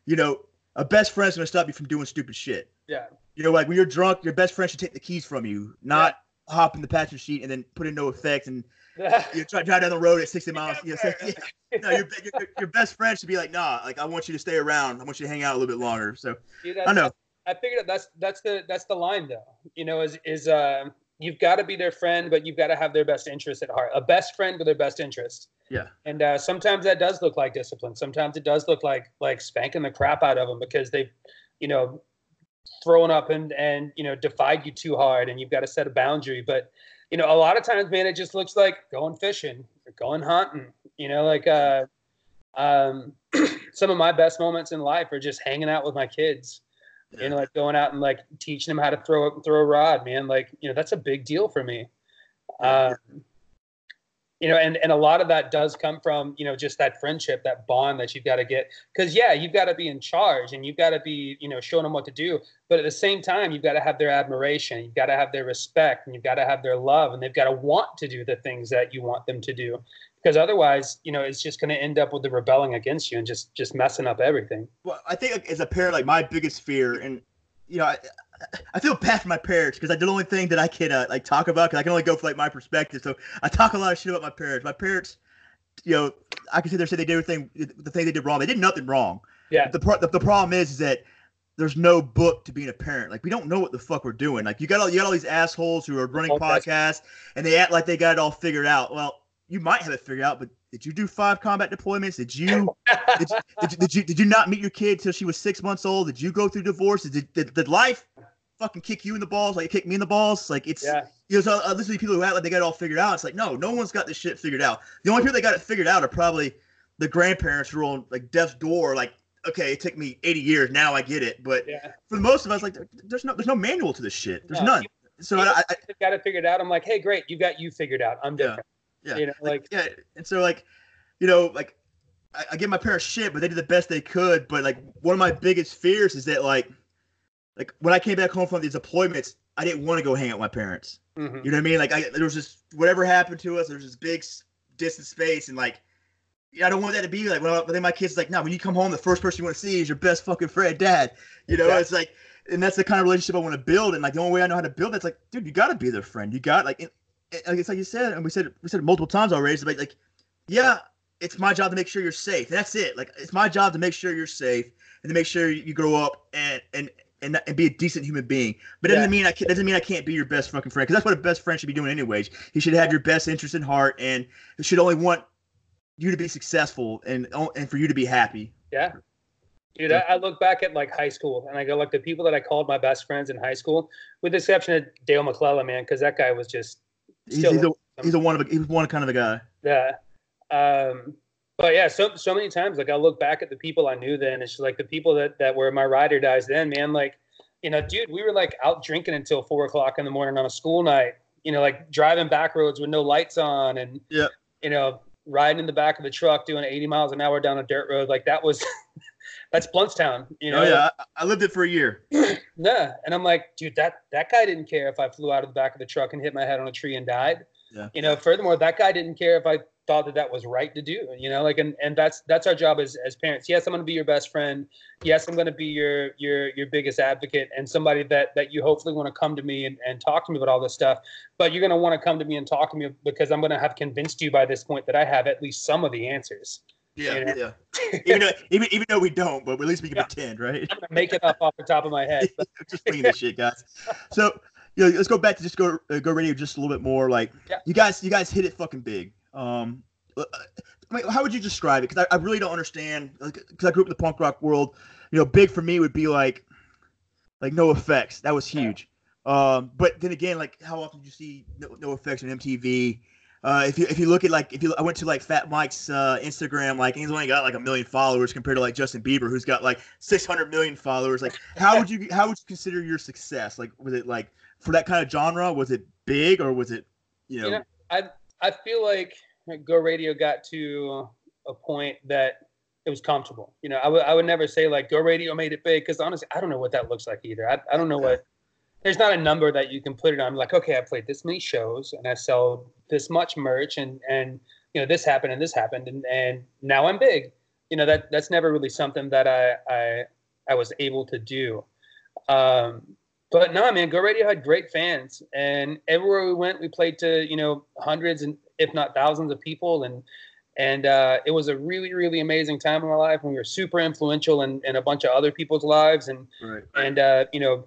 you know, a best friend's gonna stop you from doing stupid shit. Yeah. You know, like when you're drunk, your best friend should take the keys from you, not hop in the passenger seat and then put in NOFX and you try drive down the road at 60 miles. You know, so- yeah. No, your, your, your best friend should be like, nah, like I want you to stay around. I want you to hang out a little bit longer. So Dude, I know. I figured that that's that's the that's the line though. You know, is is uh you've got to be their friend, but you've got to have their best interest at heart. A best friend with their best interest. Yeah. And uh, sometimes that does look like discipline. Sometimes it does look like like spanking the crap out of them because they've, you know, thrown up and and you know defied you too hard, and you've got to set a boundary. But you know, a lot of times, man, it just looks like going fishing, or going hunting. You know, like uh, um, some of my best moments in life are just hanging out with my kids you know, like going out and like teaching them how to throw throw a rod, man. Like, you know, that's a big deal for me. Um, you know, and and a lot of that does come from you know just that friendship, that bond that you've got to get. Because yeah, you've got to be in charge and you've got to be you know showing them what to do, but at the same time, you've got to have their admiration, you've got to have their respect, and you've got to have their love, and they've got to want to do the things that you want them to do. Because otherwise, you know, it's just going to end up with the rebelling against you and just just messing up everything. Well, I think as a parent, like my biggest fear, and you know, I, I feel bad for my parents because I did the only thing that I can uh, like talk about because I can only go for like my perspective. So I talk a lot of shit about my parents. My parents, you know, I can sit there and say they did everything, the thing they did wrong. They did nothing wrong. Yeah. The pro- the, the problem is, is that there's no book to being a parent. Like we don't know what the fuck we're doing. Like you got all you got all these assholes who are running podcasts and they act like they got it all figured out. Well, you might have it figured out, but did you do five combat deployments? Did you did, you- did, you, did you did you not meet your kid till she was six months old? Did you go through divorce? Did, did, did life fucking kick you in the balls like it kicked me in the balls? Like it's yeah. you know, so uh, I to people who act like they got it all figured out. It's like no, no one's got this shit figured out. The only people that got it figured out are probably the grandparents who are on like death's door. Like okay, it took me 80 years, now I get it. But Yeah. for most of us, like there's no there's no manual to this shit. There's No, none. So I, I I've got it figured out. I'm like, hey, great, you got you figured out. I'm different. Yeah. You know, like yeah, and so like, you know, like I, I give my parents shit, but they did the best they could. But like one of my biggest fears is that like, like when I came back home from these deployments, I didn't want to go hang out with my parents. mhm. You know what I mean? Like I there was just whatever happened to us, there was this big distant space, and like. Yeah, I don't want that to be like when, I, then my kids like, no, when you come home, the first person you want to see is your best fucking friend, dad. You know, Yeah. it's like, and that's the kind of relationship I want to build. And like the only way I know how to build that's like, dude, you got to be their friend. You got like, Eh, like it's like you said, and we said we said it multiple times already. It's like, like, yeah, it's my job to make sure you're safe. That's it. Like it's my job to make sure you're safe and to make sure you grow up and and and, and be a decent human being. But it Yeah. doesn't mean I can, doesn't mean I can't be your best fucking friend because that's what a best friend should be doing anyways. He should have your best interest in heart and should only want you to be successful and oh, and for you to be happy. yeah. Dude, I, I look back at like high school and I go like the people that I called my best friends in high school, with the exception of Dale McClellan, man, because that guy was just He's, he's, a, he's a one of a, he's one kind of a guy. Yeah. Um, but yeah, so so many times, like I look back at the people I knew then, it's just like the people that that were my ride or dies then, man. Like, you know, dude, we were like out drinking until four o'clock in the morning on a school night. You know, like driving back roads with no lights on, and Yeah. you know, riding in the back of the truck doing 80 miles an hour down a dirt road. Like that was that's Blountstown. You oh, know? Oh yeah, I, I lived it for a year. yeah, and I'm like, dude, that that guy didn't care if I flew out of the back of the truck and hit my head on a tree and died. Yeah. You know, furthermore, that guy didn't care if I thought that that was right to do. You know, like, and and that's that's our job as as parents. Yes, I'm going to be your best friend. Yes, I'm going to be your your your biggest advocate and somebody that that you hopefully want to come to me and, and talk to me about all this stuff. But you're going to want to come to me and talk to me because I'm going to have convinced you by this point that I have at least some of the answers. Yeah, You know? yeah. even though even, even though we don't, but at least we can Yeah. pretend, right? I'm going to make it up off the top of my head. But just bringing this shit, guys. So, you know, let's go back to just go uh, go radio just a little bit more. Like, Yeah. you guys, you guys hit it fucking big. Um, uh, I mean, how would you describe it? Because I, I really don't understand. Because I grew up in the punk rock world. You know, big for me would be like, like NOFX. That was Yeah. huge. Um, but then again, like, how often do you see no, NOFX on MTV? Uh, if you if you look at like if you I went to like Fat Mike's uh, Instagram, like he's only got like a million followers compared to like Justin Bieber, who's got like six hundred million followers. Like, how would you how would you consider your success? Like, was it like for that kind of genre? Was it big or was it, you know? You know, I I feel like Go Radio got to a point that it was comfortable. You know, I would I would never say like Go Radio made it big because honestly, I don't know what that looks like either. I, I don't know what. There's not a number that you can put it on. Like, okay, I played this many shows and I sell this much merch and and you know this happened and this happened and and now I'm big. You know that that's never really something that I I I was able to do. Um, but no, man, Go Radio had great fans, and everywhere we went, we played to you know hundreds and if not thousands of people, and and uh, it was a really really amazing time in our life. And we were super influential in, in a bunch of other people's lives, and right. and uh, you know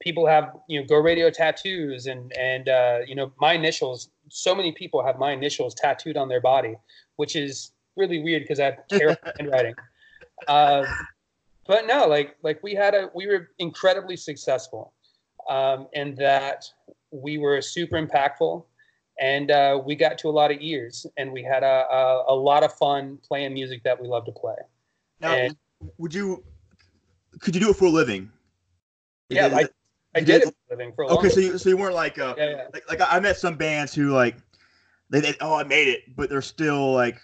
people have you know Go Radio tattoos, and and uh, you know my initials. So many people have my initials tattooed on their body, which is really weird because I have terrible handwriting. Uh, but no, like like we had a we were incredibly successful, um, in that we were super impactful, and uh, we got to a lot of ears, and we had a, a a lot of fun playing music that we love to play. Now, And- would you? Could you do it for a living? Yeah, I, it- I did did? it for a living for a long Okay, so you so you weren't like uh, yeah, yeah. like, like I met some bands who like they, they oh I made it, but they're still like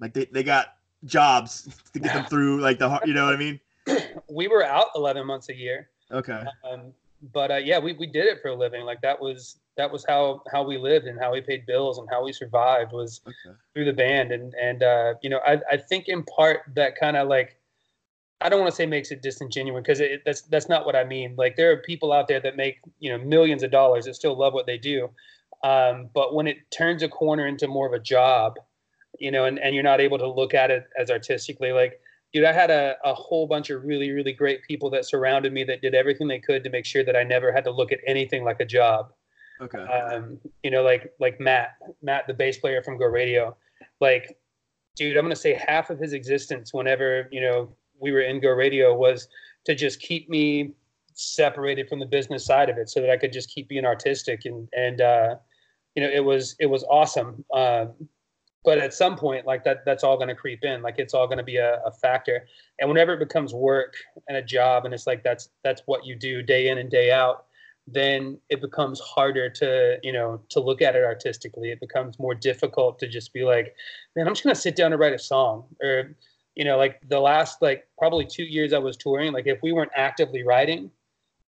like they, they got jobs to get them through like the har- you know what I mean? we were out 11 months a year Okay. um, but uh, yeah we, we did it for a living like that was that was how how we lived and how we paid bills and how we survived was Okay. through the band and and uh, you know I, I think in part that kind of like I don't want to say makes it disingenuous because that's that's not what I mean. Like there are people out there that make you know millions of dollars that still love what they do, um, but when it turns a corner into more of a job, you know, and, and you're not able to look at it as artistically, like dude, I had a, a whole bunch of really really great people that surrounded me that did everything they could to make sure that I never had to look at anything like a job Okay. um, you know, like like Matt, Matt, the bass player from Go Radio, like, dude, I'm gonna say half of his existence whenever you know we were in Go Radio was to just keep me separated from the business side of it, so that I could just keep being artistic and and uh, you know it was it was awesome. Um, but at some point, like that, that's all gonna creep in. Like it's all gonna be a, a factor. And whenever it becomes work and a job, and it's like that's that's what you do day in and day out then it becomes harder to you know to look at it artistically it becomes more difficult to just be like man i'm just going to sit down and write a song or you know like the last like probably two years i was touring like if we weren't actively writing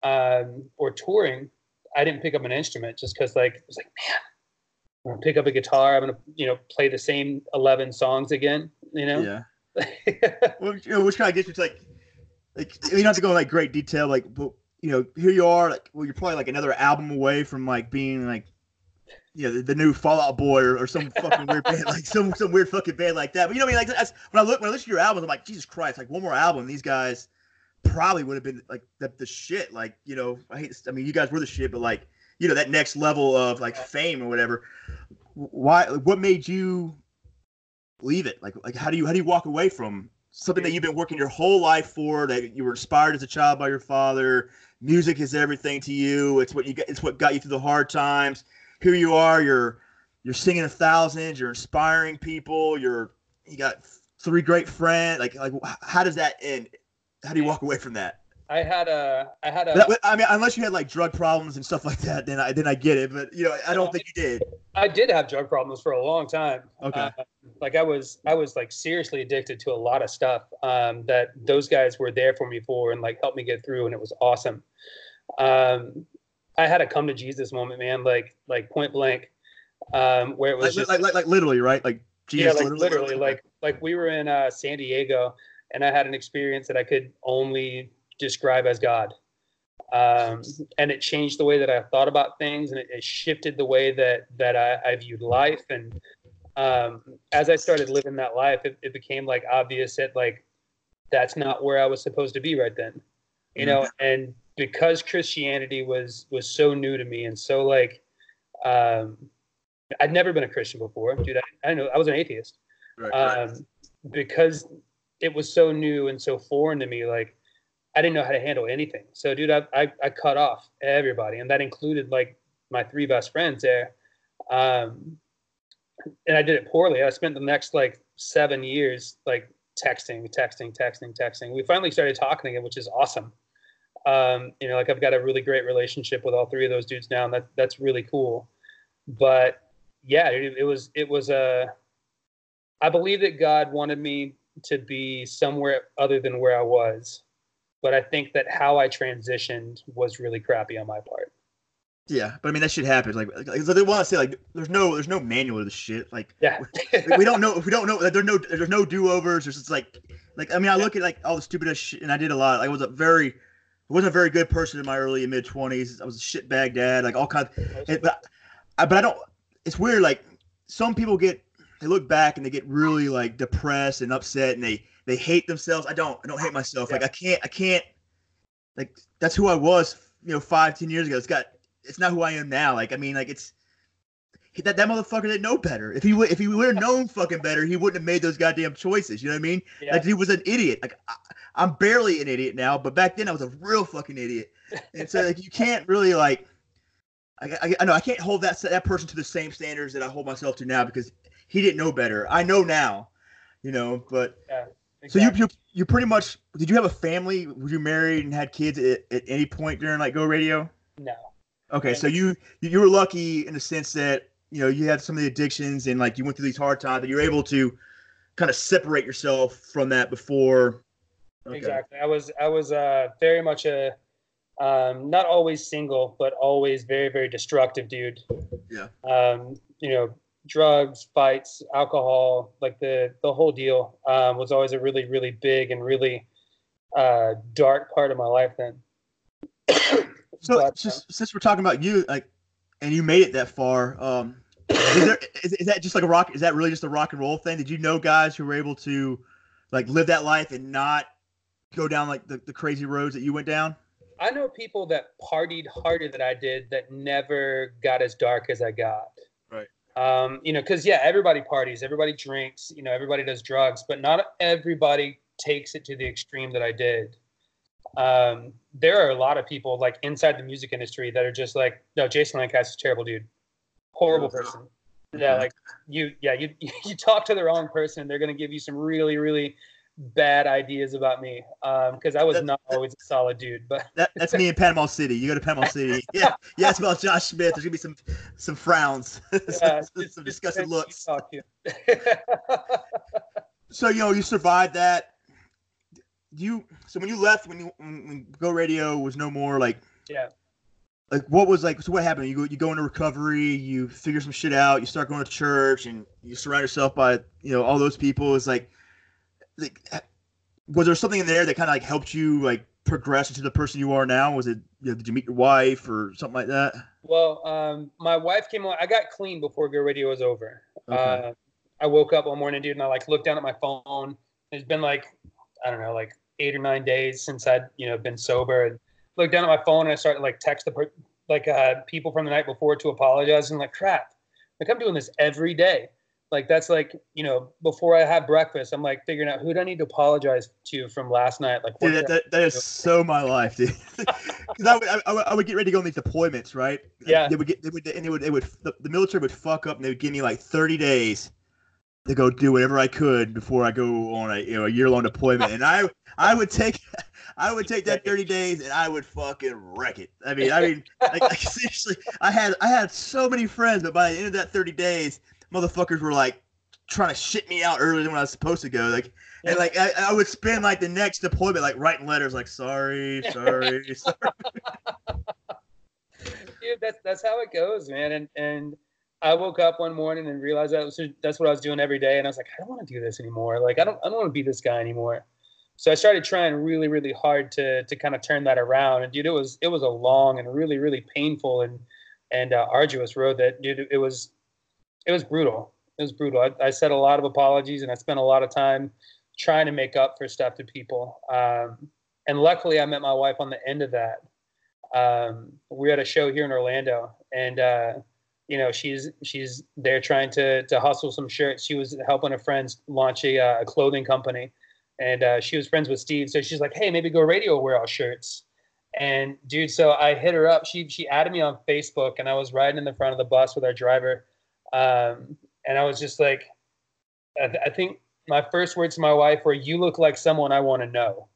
um, or touring i didn't pick up an instrument just because like it was like man i'm going to pick up a guitar i'm going to you know play the same 11 songs again you know Yeah. Well, you know, which kind of gets you to like, like you don't have to go in like great detail, like, but you know, here you are, like, well, you're probably like another album away from like being like, you know, the, the new Fall Out Boy or, or some fucking weird band, like some some weird fucking band like that. But you know what I mean? Like, that's when I look when I listen to your albums, I'm like, Jesus Christ, like one more album, these guys probably would have been like the, the shit. Like, you know, I hate, I mean, you guys were the shit, but like, you know, that next level of like fame or whatever. Why? What made you leave it? Like, like how do you how do you walk away from something that you've been working your whole life for? That you were inspired as a child by your father. Music is everything to you. It's what you get. It's what got you through the hard times. Here you are. You're you're singing a thousands. You're inspiring people. You're you got three great friends. Like like how does that end? How do you walk away from that? i had a i had a I mean, unless you had like drug problems and stuff like that, then I then I get it. But you know, I don't think you did. I did have drug problems for a long time. Okay. Uh, like I was I was like seriously addicted to a lot of stuff um, that those guys were there for me for and like helped me get through, and it was awesome. Um, I had a come to Jesus moment, man, like like point blank, um, where it was like, just, like, like, like literally, right? Like yeah, like literally, like like we were in uh, San Diego, and I had an experience that I could only describe as God. Um, and it changed the way that I thought about things, and it, it shifted the way that that I, I viewed life. And um, as I started living that life, it, it, became like obvious that like that's not where I was supposed to be right then, you know. Mm-hmm. And because Christianity was was so new to me and so like um, I'd never been a Christian before, dude. I, I know I was an atheist. Right, um, right. Because it was so new and so foreign to me, like I didn't know how to handle anything. So, dude, I, I, I cut off everybody, and that included like my three best friends there. Um, and I did it poorly. I spent the next like seven years like texting, texting, texting, texting. We finally started talking again, which is awesome. Um, you know, like I've got a really great relationship with all three of those dudes now, and that that's really cool. But yeah, it, it was it was a. Uh, I believe that God wanted me to be somewhere other than where I was but I think that how I transitioned was really crappy on my part. Yeah, but I mean that shit happens. Like, like they want to say like there's no there's no manual to the shit. Like yeah, we, we don't know if we don't know like, there's no there's no do overs. There's just like like I mean I look at like all the stupid shit and I did a lot. Like, I was a very I wasn't a very good person in my early and mid twenties. I was a shitbag dad, like all kinds. Of, but I, but I don't. It's weird. Like some people get they look back and they get really like depressed and upset and they they hate themselves. I don't. I don't hate myself. Yeah. Like I can't. I can't. Like that's who I was. You know, five, ten years ago. It's got. It's not who I am now. Like I mean, like it's. That, that motherfucker didn't know better. If he would, if he would have known fucking better, he wouldn't have made those goddamn choices. You know what I mean? Yeah. Like he was an idiot. Like I, am barely an idiot now, but back then I was a real fucking idiot. And so like you can't really like. I, I, I know I can't hold that that person to the same standards that I hold myself to now because he didn't know better. I know now, you know, but yeah. Exactly. So you, you you pretty much did you have a family? Were you married and had kids at, at any point during like Go Radio? No. Okay, so you you were lucky in the sense that you know you had some of the addictions and like you went through these hard times, but you were able to kind of separate yourself from that before. Okay. Exactly. I was I was uh, very much a um, not always single, but always very very destructive dude. Yeah. Um, you know, drugs, fights, alcohol, like the the whole deal um, was always a really really big and really uh, dark part of my life then. so but, uh, since we're talking about you, like, and you made it that far, um, is, there, is, is that just like a rock? Is that really just a rock and roll thing? Did you know guys who were able to like live that life and not go down like the, the crazy roads that you went down? I know people that partied harder than I did that never got as dark as I got. Right. Um, you know, because yeah, everybody parties, everybody drinks, you know, everybody does drugs, but not everybody takes it to the extreme that I did. Um, there are a lot of people like inside the music industry that are just like, no, Jason Lancaster's a terrible dude, horrible person. Yeah, like you, yeah, you you talk to the wrong person, they're gonna give you some really, really bad ideas about me because um, I was not always a solid dude. But that, that's me in Panama City. You go to Panama City. Yeah, yeah. It's about Josh Smith. There's gonna be some some frowns, yeah, some, some disgusted looks. so you know you survived that. You so when you left when you when Go Radio was no more like yeah. Like what was like so what happened? You go you go into recovery, you figure some shit out, you start going to church and you surround yourself by you know all those people. It's like like was there something in there that kind of like helped you like progress into the person you are now? Was it you know, did you meet your wife or something like that? Well, um, my wife came on. I got clean before Go Radio was over. Okay. Uh, I woke up one morning, dude, and I like looked down at my phone. It's been like I don't know, like eight or nine days since I'd you know been sober, and looked down at my phone and I started like text the like uh, people from the night before to apologize and like crap. Like I'm doing this every day like that's like you know before I have breakfast, I'm like figuring out who do I need to apologize to from last night. Like, dude, that, that, that is so my life, dude. Because I, would, I, I, would get ready to go on these deployments, right? Yeah. They would get they would and they would they would the, the military would fuck up and they would give me like 30 days to go do whatever I could before I go on a you know a year long deployment, and I I would take. I would take that 30 days and I would fucking wreck it. I mean, I mean, like, like seriously, I had I had so many friends, but by the end of that 30 days, motherfuckers were like trying to shit me out earlier than when I was supposed to go. Like, and like I, I would spend like the next deployment like writing letters like sorry, sorry, sorry. Dude, that's that's how it goes, man. And and I woke up one morning and realized that was, that's what I was doing every day, and I was like, I don't want to do this anymore. Like, I don't I don't want to be this guy anymore. So I started trying really really hard to to kind of turn that around. And dude, it was it was a long and really really painful and and uh, arduous road. That dude, it was it was brutal. It was brutal. I, I said a lot of apologies, and I spent a lot of time trying to make up for stuff to people. Um, and luckily, I met my wife on the end of that. Um, we had a show here in Orlando, and uh, you know she's she's there trying to to hustle some shirts. She was helping her friends launch a, uh, a clothing company, and uh, she was friends with Steve. So she's like, "Hey, maybe Go Radio wear our shirts." And dude, so I hit her up. She she added me on Facebook, and I was riding in the front of the bus with our driver, um, and I was just like, I, th- I think my first words to my wife were, "You look like someone I want to know."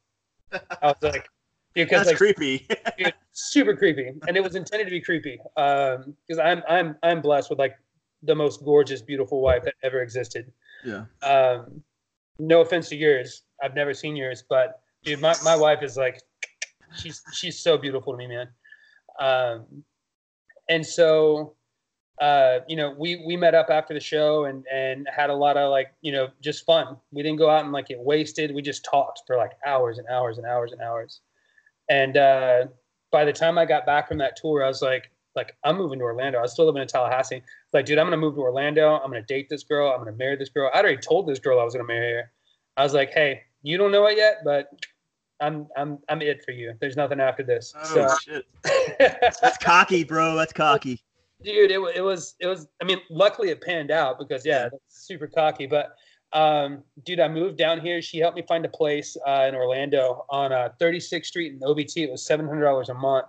I was like, because That's like creepy, dude, super creepy, and it was intended to be creepy because um, I'm I'm I'm blessed with like the most gorgeous, beautiful wife that ever existed. Yeah. Um, no offense to yours, I've never seen yours, but dude, my my wife is like, she's she's so beautiful to me, man. Um, and so uh, you know, we we met up after the show and and had a lot of like, you know, just fun. We didn't go out and like get wasted. We just talked for like hours and hours and hours and hours. And uh, by the time I got back from that tour, I was like, like I'm moving to Orlando. I was still living in Tallahassee. Like, dude, I'm gonna move to Orlando. I'm gonna date this girl. I'm gonna marry this girl. I already told this girl I was gonna marry her. I was like, hey, you don't know it yet, but I'm I'm I'm it for you. There's nothing after this. Oh so. shit. That's cocky, bro. That's cocky dude, it, it was it was. I mean, luckily it panned out because yeah, that's super cocky. But um, dude, I moved down here. She helped me find a place uh, in Orlando on uh, 36th Street in OBT. It was seven hundred dollars a month,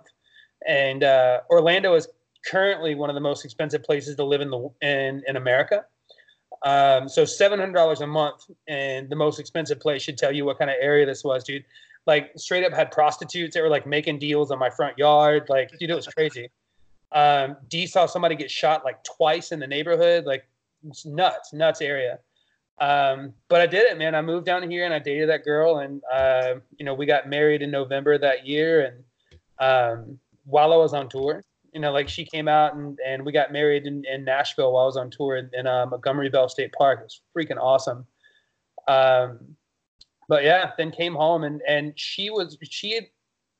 and uh, Orlando is currently one of the most expensive places to live in the in in America. Um, so seven hundred dollars a month, and the most expensive place should tell you what kind of area this was, dude. Like straight up had prostitutes that were like making deals on my front yard. Like, dude, it was crazy. Um, D saw somebody get shot like twice in the neighborhood. Like nuts, nuts area. Um, but I did it, man. I moved down here and I dated that girl, and uh, you know we got married in November that year. And um, while I was on tour, you know, like she came out and, and we got married in, in Nashville while I was on tour in, in uh, Montgomery Bell State Park. It was freaking awesome. Um, but yeah, then came home and and she was she had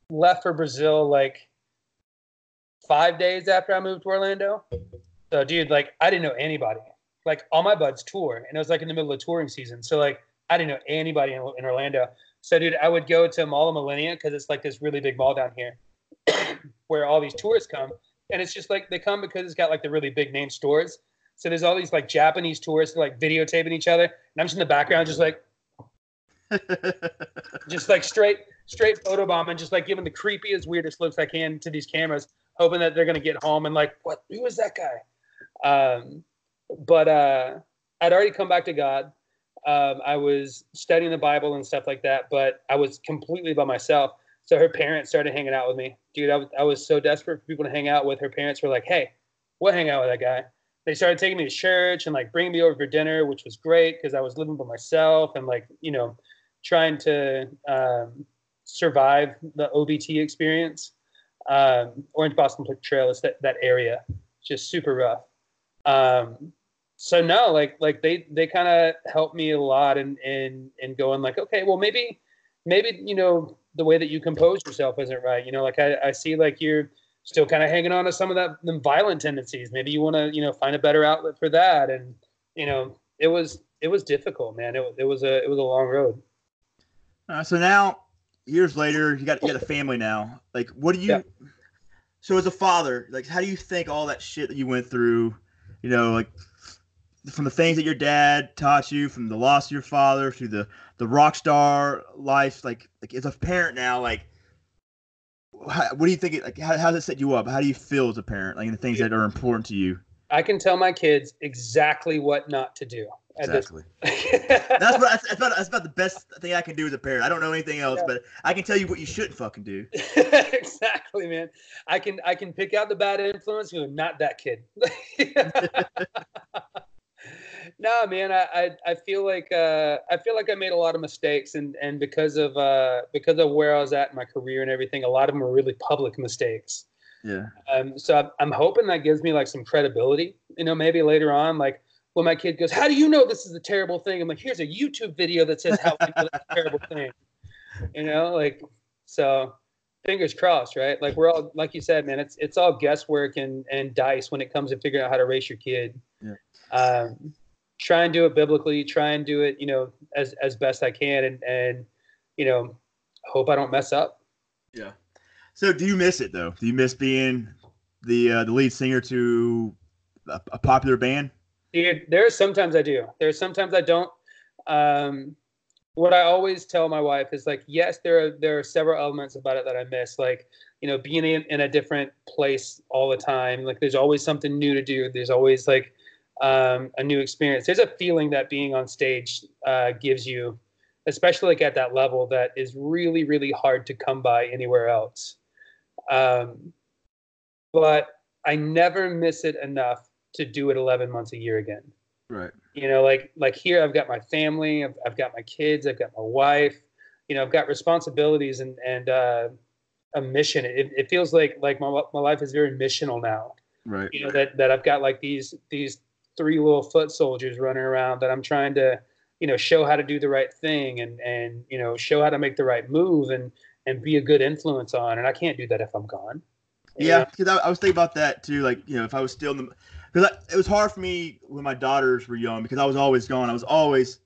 left for Brazil like five days after I moved to Orlando. So, dude, like, I didn't know anybody. Like, all my buds tour, and it was like in the middle of touring season. So, like, I didn't know anybody in, in Orlando. So, dude, I would go to Mall of Millenia because it's like this really big mall down here where all these tourists come. And it's just like they come because it's got like the really big name stores. So there's all these like Japanese tourists like videotaping each other, and I'm just in the background, just like, just like straight, straight photo bombing, just like giving the creepiest, weirdest looks I can to these cameras hoping that they're going to get home and like, what? Who is that guy? Um, but uh, I'd already come back to God. Um, I was studying the Bible and stuff like that, but I was completely by myself. So her parents started hanging out with me. Dude, I was, was so desperate for people to hang out with. Her parents were like, hey, we'll hang out with that guy. They started taking me to church and like bringing me over for dinner, which was great because I was living by myself and like, you know, trying to um, survive the OBT experience um, Orange Blossom Trail is that, that area, just super rough. Um, so no, like like they they kind of helped me a lot in in in going like, okay, well maybe maybe you know the way that you compose yourself isn't right. You know, like I, I see like you're still kind of hanging on to some of that them violent tendencies. Maybe you want to you know find a better outlet for that. And you know, it was it was difficult, man. It, it was a it was a long road. Uh, so now years later, you got you got a family now. Like, what do you? Yeah. So as a father, like, how do you think all that shit that you went through, you know, like from the things that your dad taught you, from the loss of your father through the the rock star life, like like as a parent now, like. How, what do you think? It, Like, how, how does it set you up? How do you feel as a parent? Like the things that are important to you. I can tell my kids exactly what not to do. Exactly. that's, what, that's, about, that's about the best thing I can do as a parent. I don't know anything else, yeah. but I can tell you what you shouldn't fucking do. exactly, man. I can I can pick out the bad influence. You know, not that kid. no, man, I, I, I feel like uh, I feel like I made a lot of mistakes, and and because of uh, because of where I was at in my career and everything, a lot of them were really public mistakes. Yeah. Um, so I'm, I'm hoping that gives me like some credibility. You know, maybe later on, like when my kid goes, "How do you know this is a terrible thing?" I'm like, "Here's a YouTube video that says how I know that's a terrible thing." You know, like so. Fingers crossed, right? Like we're all, like you said, man. It's it's all guesswork and and dice when it comes to figuring out how to raise your kid. Yeah. Um, try and do it biblically. Try and do it, you know, as as best I can, and and you know, hope I don't mess up. Yeah. So, do you miss it though? Do you miss being the uh, the lead singer to a, a popular band? Dude, there's sometimes I do. There's sometimes I don't. Um, what I always tell my wife is like, yes, there are there are several elements about it that I miss, like you know, being in, in a different place all the time. Like, there's always something new to do. There's always like um, a new experience. There's a feeling that being on stage uh, gives you, especially like at that level, that is really really hard to come by anywhere else. Um, but I never miss it enough to do it 11 months a year again. Right. You know, like like here, I've got my family, I've, I've got my kids, I've got my wife. You know, I've got responsibilities and and uh, a mission. It, it feels like like my my life is very missional now. Right. You know that that I've got like these these three little foot soldiers running around that I'm trying to you know show how to do the right thing and and you know show how to make the right move and and be a good influence on. And I can't do that if I'm gone. Yeah, because I, I, was thinking about that too. Like, you know, if I was still in the, because it was hard for me when my daughters were young because I was always gone. I was always,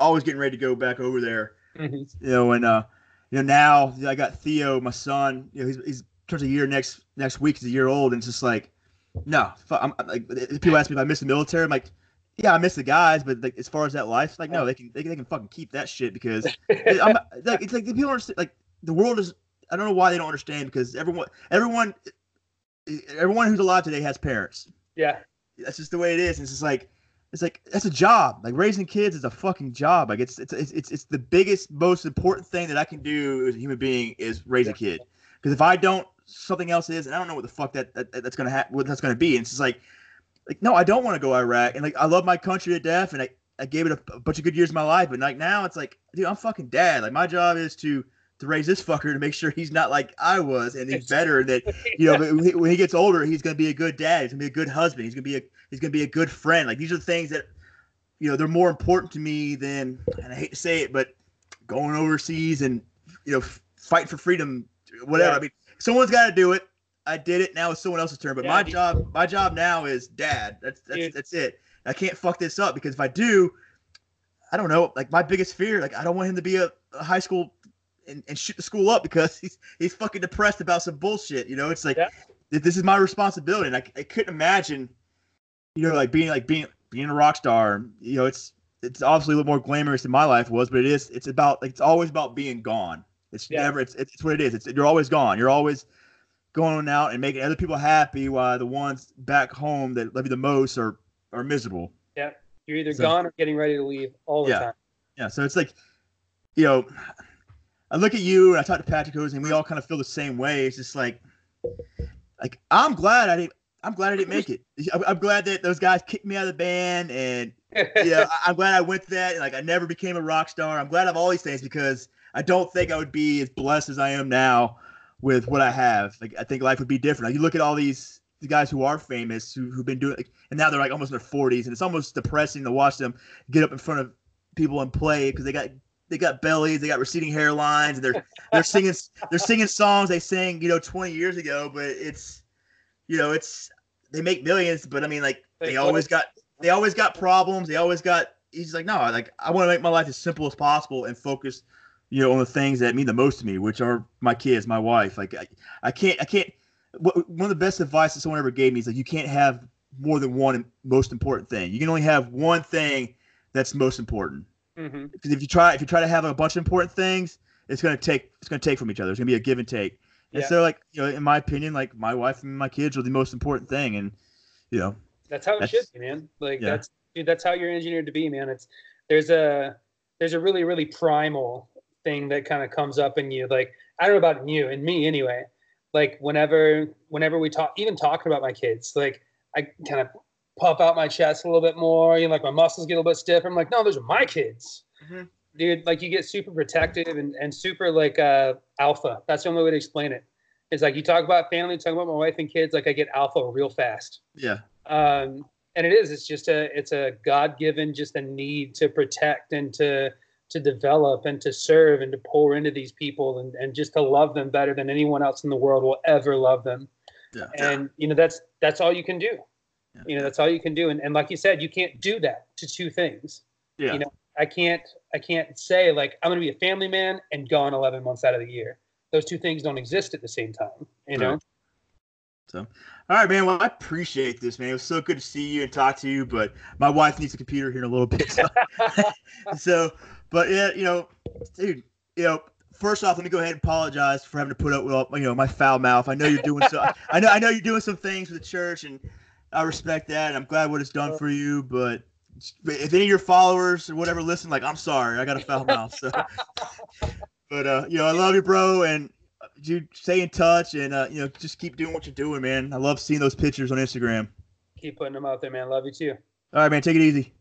always getting ready to go back over there. Mm-hmm. You know, and uh, you know now I got Theo, my son. You know, he's he's turns a year next next week. He's a year old, and it's just like, no. I'm, I'm like, people ask me if I miss the military. I'm like, yeah, I miss the guys, but like as far as that life, like no, they can they can, they can fucking keep that shit because I'm like it's like the people understand like the world is I don't know why they don't understand because everyone, everyone, everyone who's alive today has parents. Yeah, that's just the way it is. It's just like, it's like that's a job. Like raising kids is a fucking job. Like it's it's it's it's, it's the biggest, most important thing that I can do as a human being is raise yeah. a kid. Because if I don't, something else is, and I don't know what the fuck that, that that's gonna ha- what that's gonna be. And it's just like, like no, I don't want to go Iraq. And like I love my country to death, and I I gave it a, a bunch of good years of my life. But like now, it's like, dude, I'm fucking dad. Like my job is to to raise this fucker to make sure he's not like I was and he's better and that you know when he gets older he's to be a good dad he's to be a good husband he's to be a he's to be a good friend like these are the things that you know they're more important to me than and I hate to say it but going overseas and you know fighting for freedom whatever yeah. I mean someone's got to do it I did it now it's someone else's turn but yeah, my dude. job my job now is dad that's that's dude. that's it I can't fuck this up because if I do I don't know like my biggest fear like I don't want him to be a, a high school and, and shoot the school up because he's he's fucking depressed about some bullshit. You know, it's like yeah. this is my responsibility, and I, I couldn't imagine, you know, like being like being being a rock star. You know, it's it's obviously a little more glamorous than my life was, but it is it's about like it's always about being gone. It's yeah. never it's it's what it is. It's you're always gone. You're always going out and making other people happy while the ones back home that love you the most are are miserable. Yeah, you're either so, gone or getting ready to leave all the yeah. time. Yeah, so it's like, you know, I look at you and I talk to Patrick Hose and we all kind of feel the same way. It's just like, like I'm glad I didn't. I'm glad I didn't make it. I'm glad that those guys kicked me out of the band, and yeah, I'm glad I went to that. And like I never became a rock star. I'm glad of all these things because I don't think I would be as blessed as I am now with what I have. Like I think life would be different. Like you look at all these the guys who are famous who who've been doing, like, and now they're like almost in their 40s, and it's almost depressing to watch them get up in front of people and play because they got they got bellies, they got receding hairlines, and they're they're singing they're singing songs they sang you know 20 years ago, but it's you know it's they make millions, but I mean like they always got they always got problems, they always got. He's like no, like I want to make my life as simple as possible and focus, you know, on the things that mean the most to me, which are my kids, my wife. Like I, I can't I can't. One of the best advice that someone ever gave me is like you can't have more than one most important thing. You can only have one thing that's most important. Mm-hmm. Because if you try if you try to have a bunch of important things, it's gonna take it's gonna take from each other. It's gonna be a give and take. And so like you know, in my opinion, like my wife and my kids are the most important thing, and you know that's how it that's, should be, man. Like yeah. that's dude, that's how you're engineered to be, man. It's there's a there's a really really primal thing that kind of comes up in you. Like I don't know about you and me anyway. Like whenever whenever we talk, even talking about my kids, like I kind of puff out my chest a little bit more. You know, like my muscles get a little bit stiff. I'm like, no, those are my kids. Mhm. Dude, like you get super protective and, and super like uh, alpha. That's the only way to explain it. It's like you talk about family, talk about my wife and kids, like I get alpha real fast. Yeah. Um, and it is, it's just a, it's a God given, just a need to protect and to, to develop and to serve and to pour into these people and, and just to love them better than anyone else in the world will ever love them. Yeah. And, you know, that's, that's all you can do. Yeah. You know, that's all you can do. And, and like you said, you can't do that to two things. Yeah. You know, I can't, I can't say like, I'm going to be a family man and gone 11 months out of the year. Those two things don't exist at the same time, you know? Right. So, all right, man. Well, I appreciate this, man. It was so good to see you and talk to you, but my wife needs a computer here in a little bit. So, so but yeah, you know, dude, you know, first off, let me go ahead and apologize for having to put up with all, you know my foul mouth. I know you're doing so. I know I know you're doing some things for the church, and I respect that, and I'm glad what it's done for you. But if any of your followers or whatever listen, like I'm sorry, I got a foul mouth. So, but uh, you know, I love you, bro, and you stay in touch, and uh, you know, just keep doing what you're doing, man. I love seeing those pictures on Instagram. Keep putting them out there, man. Love you too. All right, man. Take it easy.